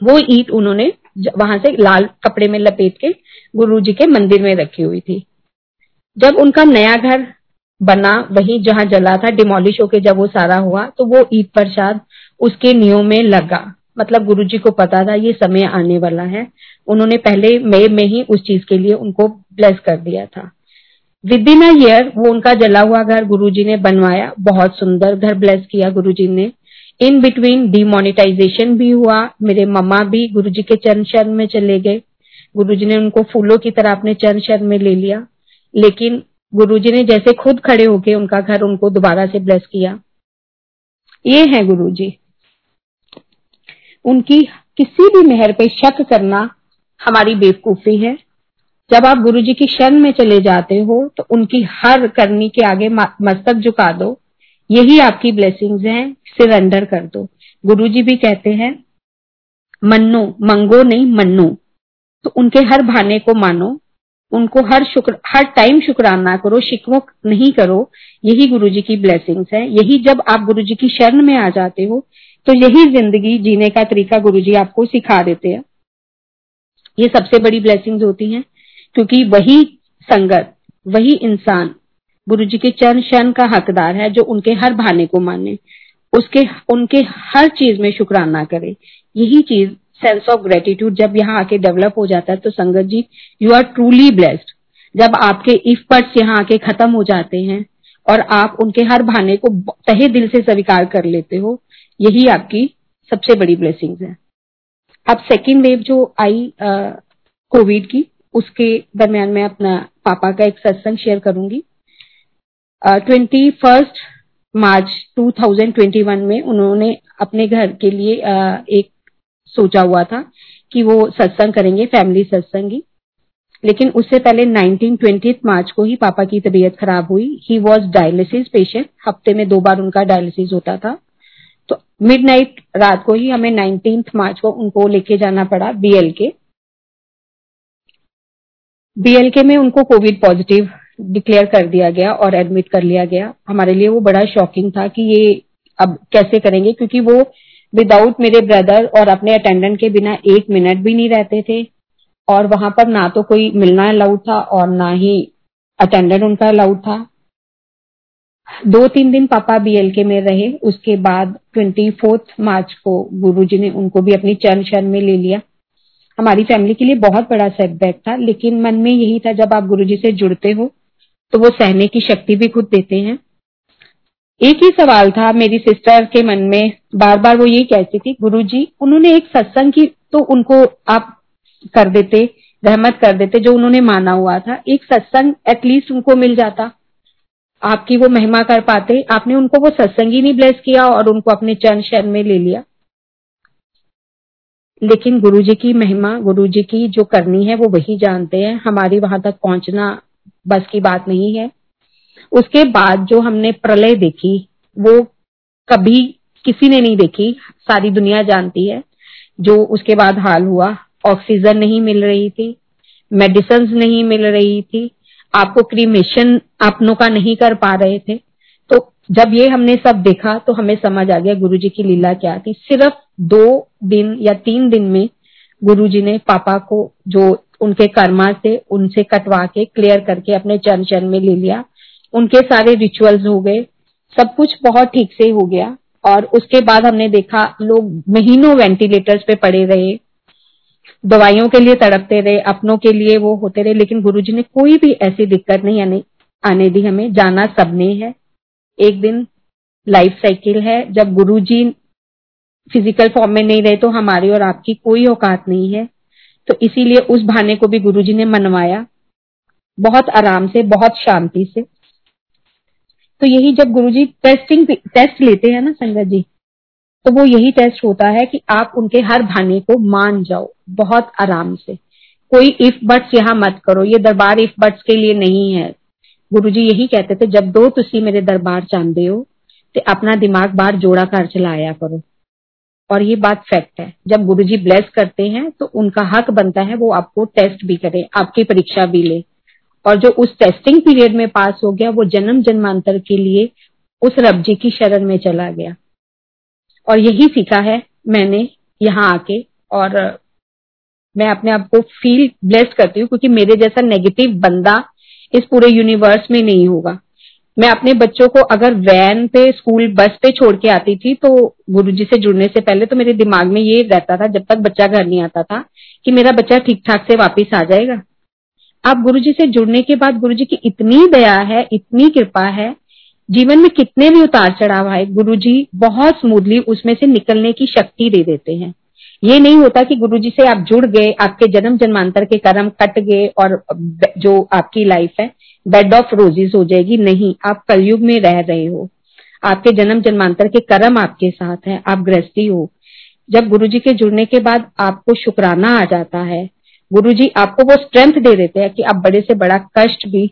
वो ईद उन्होंने वहाँ से लाल कपड़े में लपेट के गुरु जी के मंदिर में रखी हुई थी। जब उनका नया घर बना, वही जहाँ जला था डिमोलिश होके जब वो सारा हुआ तो वो ईद प्रसाद उसके नियो में लगा। मतलब गुरु जी को पता था, ये समय आने वाला है। उन्होंने पहले मई में ही उस चीज़ के लिए उनको ब्लेस कर दिया था। विद इन ईयर वो उनका जला हुआ घर गुरु जी ने बनवाया, बहुत सुंदर घर ब्लेस किया गुरु जी ने। इन बिटवीन डिमोनिटाइजेशन भी हुआ, मेरे मम्मा भी गुरु जी के चरण शरण में चले गए। गुरु जी ने उनको फूलों की तरह अपने चरण शरण में ले लिया। लेकिन गुरु जी ने जैसे खुद खड़े होके उनका घर उनको दोबारा से ब्लेस किया। ये है गुरुजी। उनकी किसी भी मेहर पे शक करना हमारी बेवकूफ़ी है। जब आप गुरु जी की शरण में चले जाते हो तो उनकी हर करनी के आगे मस्तक झुका दो। यही आपकी ब्लेसिंग्स हैं सिरेंडर कर दो। गुरु जी भी कहते हैं, मन्नो, मंगो नहीं, मन्नो। तो उनके हर भाने को मानो, उनको हर शुक्र, हर टाइम शुक्राना करो शिकवो नहीं करो। यही गुरु जी की ब्लेसिंग्स है। यही जब आप गुरु जी की शरण में आ जाते हो तो यही ज़िंदगी जीने का तरीका गुरु जी आपको सिखा देते हैं। ये सबसे बड़ी ब्लेसिंग्स होती हैं, क्योंकि वही संगत, वही इंसान गुरु जी के चरण शरण का हकदार है, जो उनके हर भाने को माने, उसके, उनके हर चीज़ में शुक्राना करे। यही चीज़ सेंस ऑफ़ ग्रेटिट्यूड जब यहाँ आके डेवलप हो जाता है तो संगत जी यू आर ट्रूली ब्लेस्ड जब आपके इफ़ पर्ट्स यहाँ आके खत्म हो जाते हैं और आप उनके हर भाने को तहे दिल से स्वीकार कर लेते हो। यही आपकी सबसे बड़ी ब्लेसिंग है। अब सेकेंड वेव जो आई कोविड की उसके दरमियान मैं अपना पापा का एक सत्संग शेयर करूँगी। ट्वेंटी फ़र्स्ट मार्च 2021 में उन्होंने अपने घर के लिए uh, एक सोचा हुआ था कि वो सत्संग करेंगे फैमिली सत्संग। ही लेकिन उससे पहले 19 ट्वेंटी मार्च को ही पापा की तबीयत खराब हुई। ही वॉज़ डायलिसिस पेशेंट हफ़्ते में दो बार उनका डायलिसिस होता था। तो मिडनाइट रात को ही हमें नाइनटीन मार्च को उनको लेके जाना पड़ा बीएल के बीएल के में उनको कोविड पॉजिटिव डिक्लेयर कर दिया गया और एडमिट कर लिया गया। हमारे लिए वो बड़ा शॉकिंग था कि ये अब कैसे करेंगे, क्योंकि वो विदाउट मेरे ब्रदर और अपने अटेंडेंट के बिना एक मिनट भी नहीं रहते थे। और वहाँ पर ना तो कोई मिलना अलाउड था और ना ही अटेंडेंट उनका अलाउड था। दो तीन दिन पापा बीएलके में रहे, उसके बाद ट्वेंटी फोर्थ मार्च को गुरुजी ने उनको भी अपनी चरण शरण में ले लिया। हमारी फैमिली के लिए बहुत बड़ा सेटबैक था, लेकिन मन में यही था, जब आप गुरुजी से जुड़ते हो तो वो सहने की शक्ति भी खुद देते हैं। एक ही सवाल था मेरी सिस्टर के मन में बार बार वो यही कहती थी, गुरुजी, उन्होंने एक सत्संग की तो उनको आप कर देते, रहमत कर देते, जो उन्होंने माना हुआ था। एक सत्संग एटलीस्ट उनको मिल जाता। आपकी वो महिमा कर पाते। आपने उनको वो सत्संग ही नहीं ब्लेस किया और उनको अपने चरण शरण में ले लिया। लेकिन गुरु जी की महिमा गुरु जी की जो करनी है, वो वही जानते हैं। हमारी वहाँ तक पहुँचना बस की बात नहीं है। उसके बाद जो हमने प्रलय देखी, वो कभी किसी ने नहीं देखी। सारी दुनिया जानती है। जो उसके बाद हाल हुआ ऑक्सीजन नहीं मिल रही थी मेडिसिन नहीं मिल रही थी, आपको क्रीमेशन अपनों का नहीं कर पा रहे थे। तो जब ये हमने सब देखा तो हमें समझ आ गया गुरुजी की लीला क्या थी। सिर्फ़ दो दिन या तीन दिन में गुरुजी ने पापा को जो उनके कर्मा से, उनसे कटवा के क्लियर करके अपने चरण चरण में ले लिया। उनके सारे रिचुअल्स हो गए। सब कुछ बहुत ठीक से हो गया। और उसके बाद हमने देखा, लोग महीनों वेंटिलेटर्स पे पड़े रहे। दवाइयों के लिए तड़पते रहे, अपनों के लिए वो होते रहे, लेकिन गुरुजी ने कोई भी ऐसी दिक्कत नहीं आने आने दी हमें। जाना सबने है। एक दिन लाइफ साइकिल है, जब गुरुजी फ़िज़िकल फॉर्म में नहीं रहे तो हमारी और आपकी कोई औकात नहीं है। तो इसीलिए उस भाने को भी गुरुजी ने मनवाया, बहुत आराम से, बहुत शांति से। तो यही जब गुरुजी टेस्टिंग टेस्ट लेते हैं ना संगत जी तो वो यही टेस्ट होता है कि आप उनके हर भाने को मान जाओ, बहुत आराम से। कोई इफ़ बट्स यहाँ मत करो, ये दरबार इफ़ बट्स के लिए नहीं है। गुरु जी यही कहते थे, जब दो तुसी मेरे दरबार चाहते हो तो अपना दिमाग बाहर जोड़ा कर चलाया करो। और ये बात फैक्ट है। जब गुरु जी ब्लेस करते हैं तो उनका हक बनता है, वो आपको टेस्ट भी करे, आपकी परीक्षा भी ले। और जो उस टेस्टिंग पीरियड में पास हो गया, वो जन्म जन्मांतर के लिए उस रब जी की शरण में चला गया। और यही सीखा है मैंने यहाँ आके और मैं अपने आप को फील ब्लेस्ड करती हूँ क्योंकि मेरे जैसा नेगेटिव बंदा इस पूरे यूनिवर्स में नहीं होगा। मैं अपने बच्चों को अगर वैन पे स्कूल बस पे छोड़ के आती थी तो गुरुजी से जुड़ने से पहले तो मेरे दिमाग में ये रहता था जब तक बच्चा घर नहीं आता था कि मेरा बच्चा ठीक ठाक से वापस आ जाएगा। अब गुरुजी से जुड़ने के बाद गुरुजी की इतनी दया है, इतनी कृपा है जीवन में कितने भी उतार चढ़ाव आए गुरु जी बहुत स्मूथली उसमें से निकलने की शक्ति दे देते हैं। ये नहीं होता कि गुरु जी से आप जुड़ गए, आपके जन्म जन्मांतर के कर्म कट गए और जो आपकी लाइफ है बेड ऑफ़ रोजेस हो जाएगी। नहीं, आप कलयुग में रह रहे हो। आपके जन्म जन्मांतर के कर्म आपके साथ है, आप गृहस्थी हो। जब गुरु जी के जुड़ने के बाद आपको शुक्राना आ जाता है गुरु जी आपको वो स्ट्रेंथ दे देते हैं कि आप बड़े से बड़ा कष्ट भी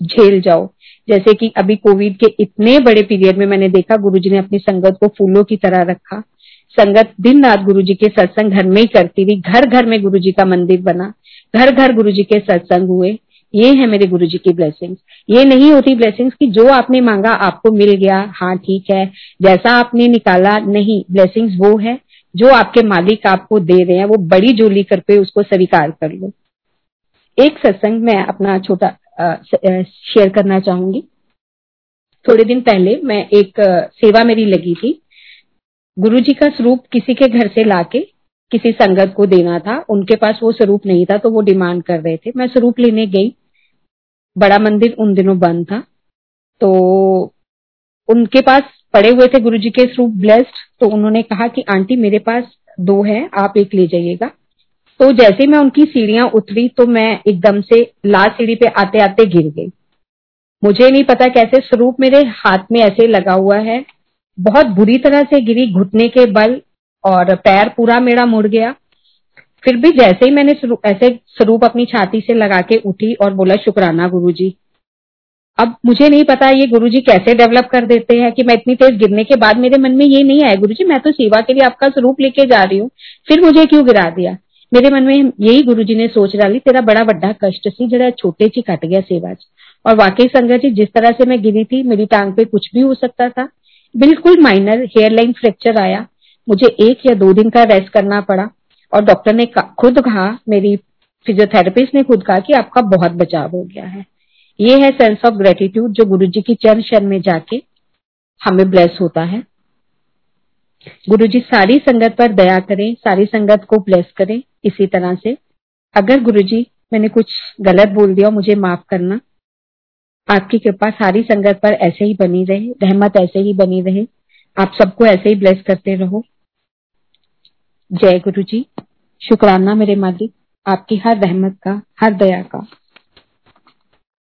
झेल जाओ। जैसे कि अभी कोविड के इतने बड़े पीरियड में मैंने देखा, गुरुजी ने अपनी संगत को फूलों की तरह रखा। संगत दिन रात गुरु के सत्संग घर में ही करती थी घर घर में गुरु का मंदिर बना। घर घर गुरु के सत्संग हुए। ये है मेरे गुरु जी की ब्लेसिंग्स ये नहीं होती ब्लेसिंग्स कि जो आपने मांगा आपको मिल गया। हाँ ठीक है। जैसा आपने निकाला, नहीं। ब्लेसिंग्स वो है जो आपके मालिक आपको दे रहे हैं। वो बड़ी जोली करके उसको स्वीकार कर लो। एक सत्संग मैं अपना छोटा शेयर करना चाहूँगी। थोड़े दिन पहले मैं एक सेवा मेरी लगी थी। गुरु जी का स्वरूप किसी के घर से लाके किसी संगत को देना था। उनके पास वो स्वरूप नहीं था तो वो डिमांड कर रहे थे। मैं स्वरूप लेने गई। बड़ा मंदिर उन दिनों बंद था। तो उनके पास पड़े हुए थे गुरु जी के स्वरूप ब्लेस्ड। तो उन्होंने कहा कि, आंटी, मेरे पास दो है, आप एक ले जाइएगा। तो जैसे मैं उनकी सीढ़ियाँ उतरी तो मैं एकदम से लास्ट सीढ़ी पे आते आते गिर गई। मुझे नहीं पता कैसे स्वरूप मेरे हाथ में ऐसे लगा हुआ है। बहुत बुरी तरह से गिरी घुटने के बल और पैर पूरा मेरा मुड़ गया। फिर भी जैसे ही मैंने ऐसे स्वरूप अपनी छाती से लगा के उठी और बोला, शुक्राना गुरुजी। अब मुझे नहीं पता ये गुरुजी कैसे डेवलप कर देते हैं कि मैं इतनी तेज गिरने के बाद मेरे मन में ये नहीं आया, गुरुजी, मैं तो सेवा के लिए आपका स्वरूप लेके जा रही हूँ। फिर मुझे क्यों गिरा दिया? मेरे मन में यही गुरुजी ने सोच डाली, तेरा बड़ा बड़ा कष्ट सी, जरा छोटे सी कट गया सेवा और वाकई संगत जी, जिस तरह से मैं गिरी थी, मेरी टांग पे कुछ भी हो सकता था। बिल्कुल माइनर हेयर लाइन फ्रैक्चर आया। मुझे एक या दो दिन का रेस्ट करना पड़ा और डॉक्टर ने खुद कहा, मेरी फिजियोथेरेपिस्ट ने खुद कहा कि आपका बहुत बचाव हो गया है। ये है सेंस ऑफ़ ग्रेटिट्यूड जो गुरु जी की चरण शरण में जाके हमें ब्लेस होता है। गुरु जी सारी संगत पर दया करें, सारी संगत को ब्लेस करें। इसी तरह से। अगर गुरु जी मैंने कुछ गलत बोल दिया मुझे माफ़ करना। आपकी कृपा सारी संगत पर ऐसे ही बनी रहे, रहमत ऐसे ही बनी रहे। आप सबको ऐसे ही ब्लेस करते रहो। जय गुरु जी शुक्राना मेरे मालिक, आपकी हर रहमत का, हर दया का।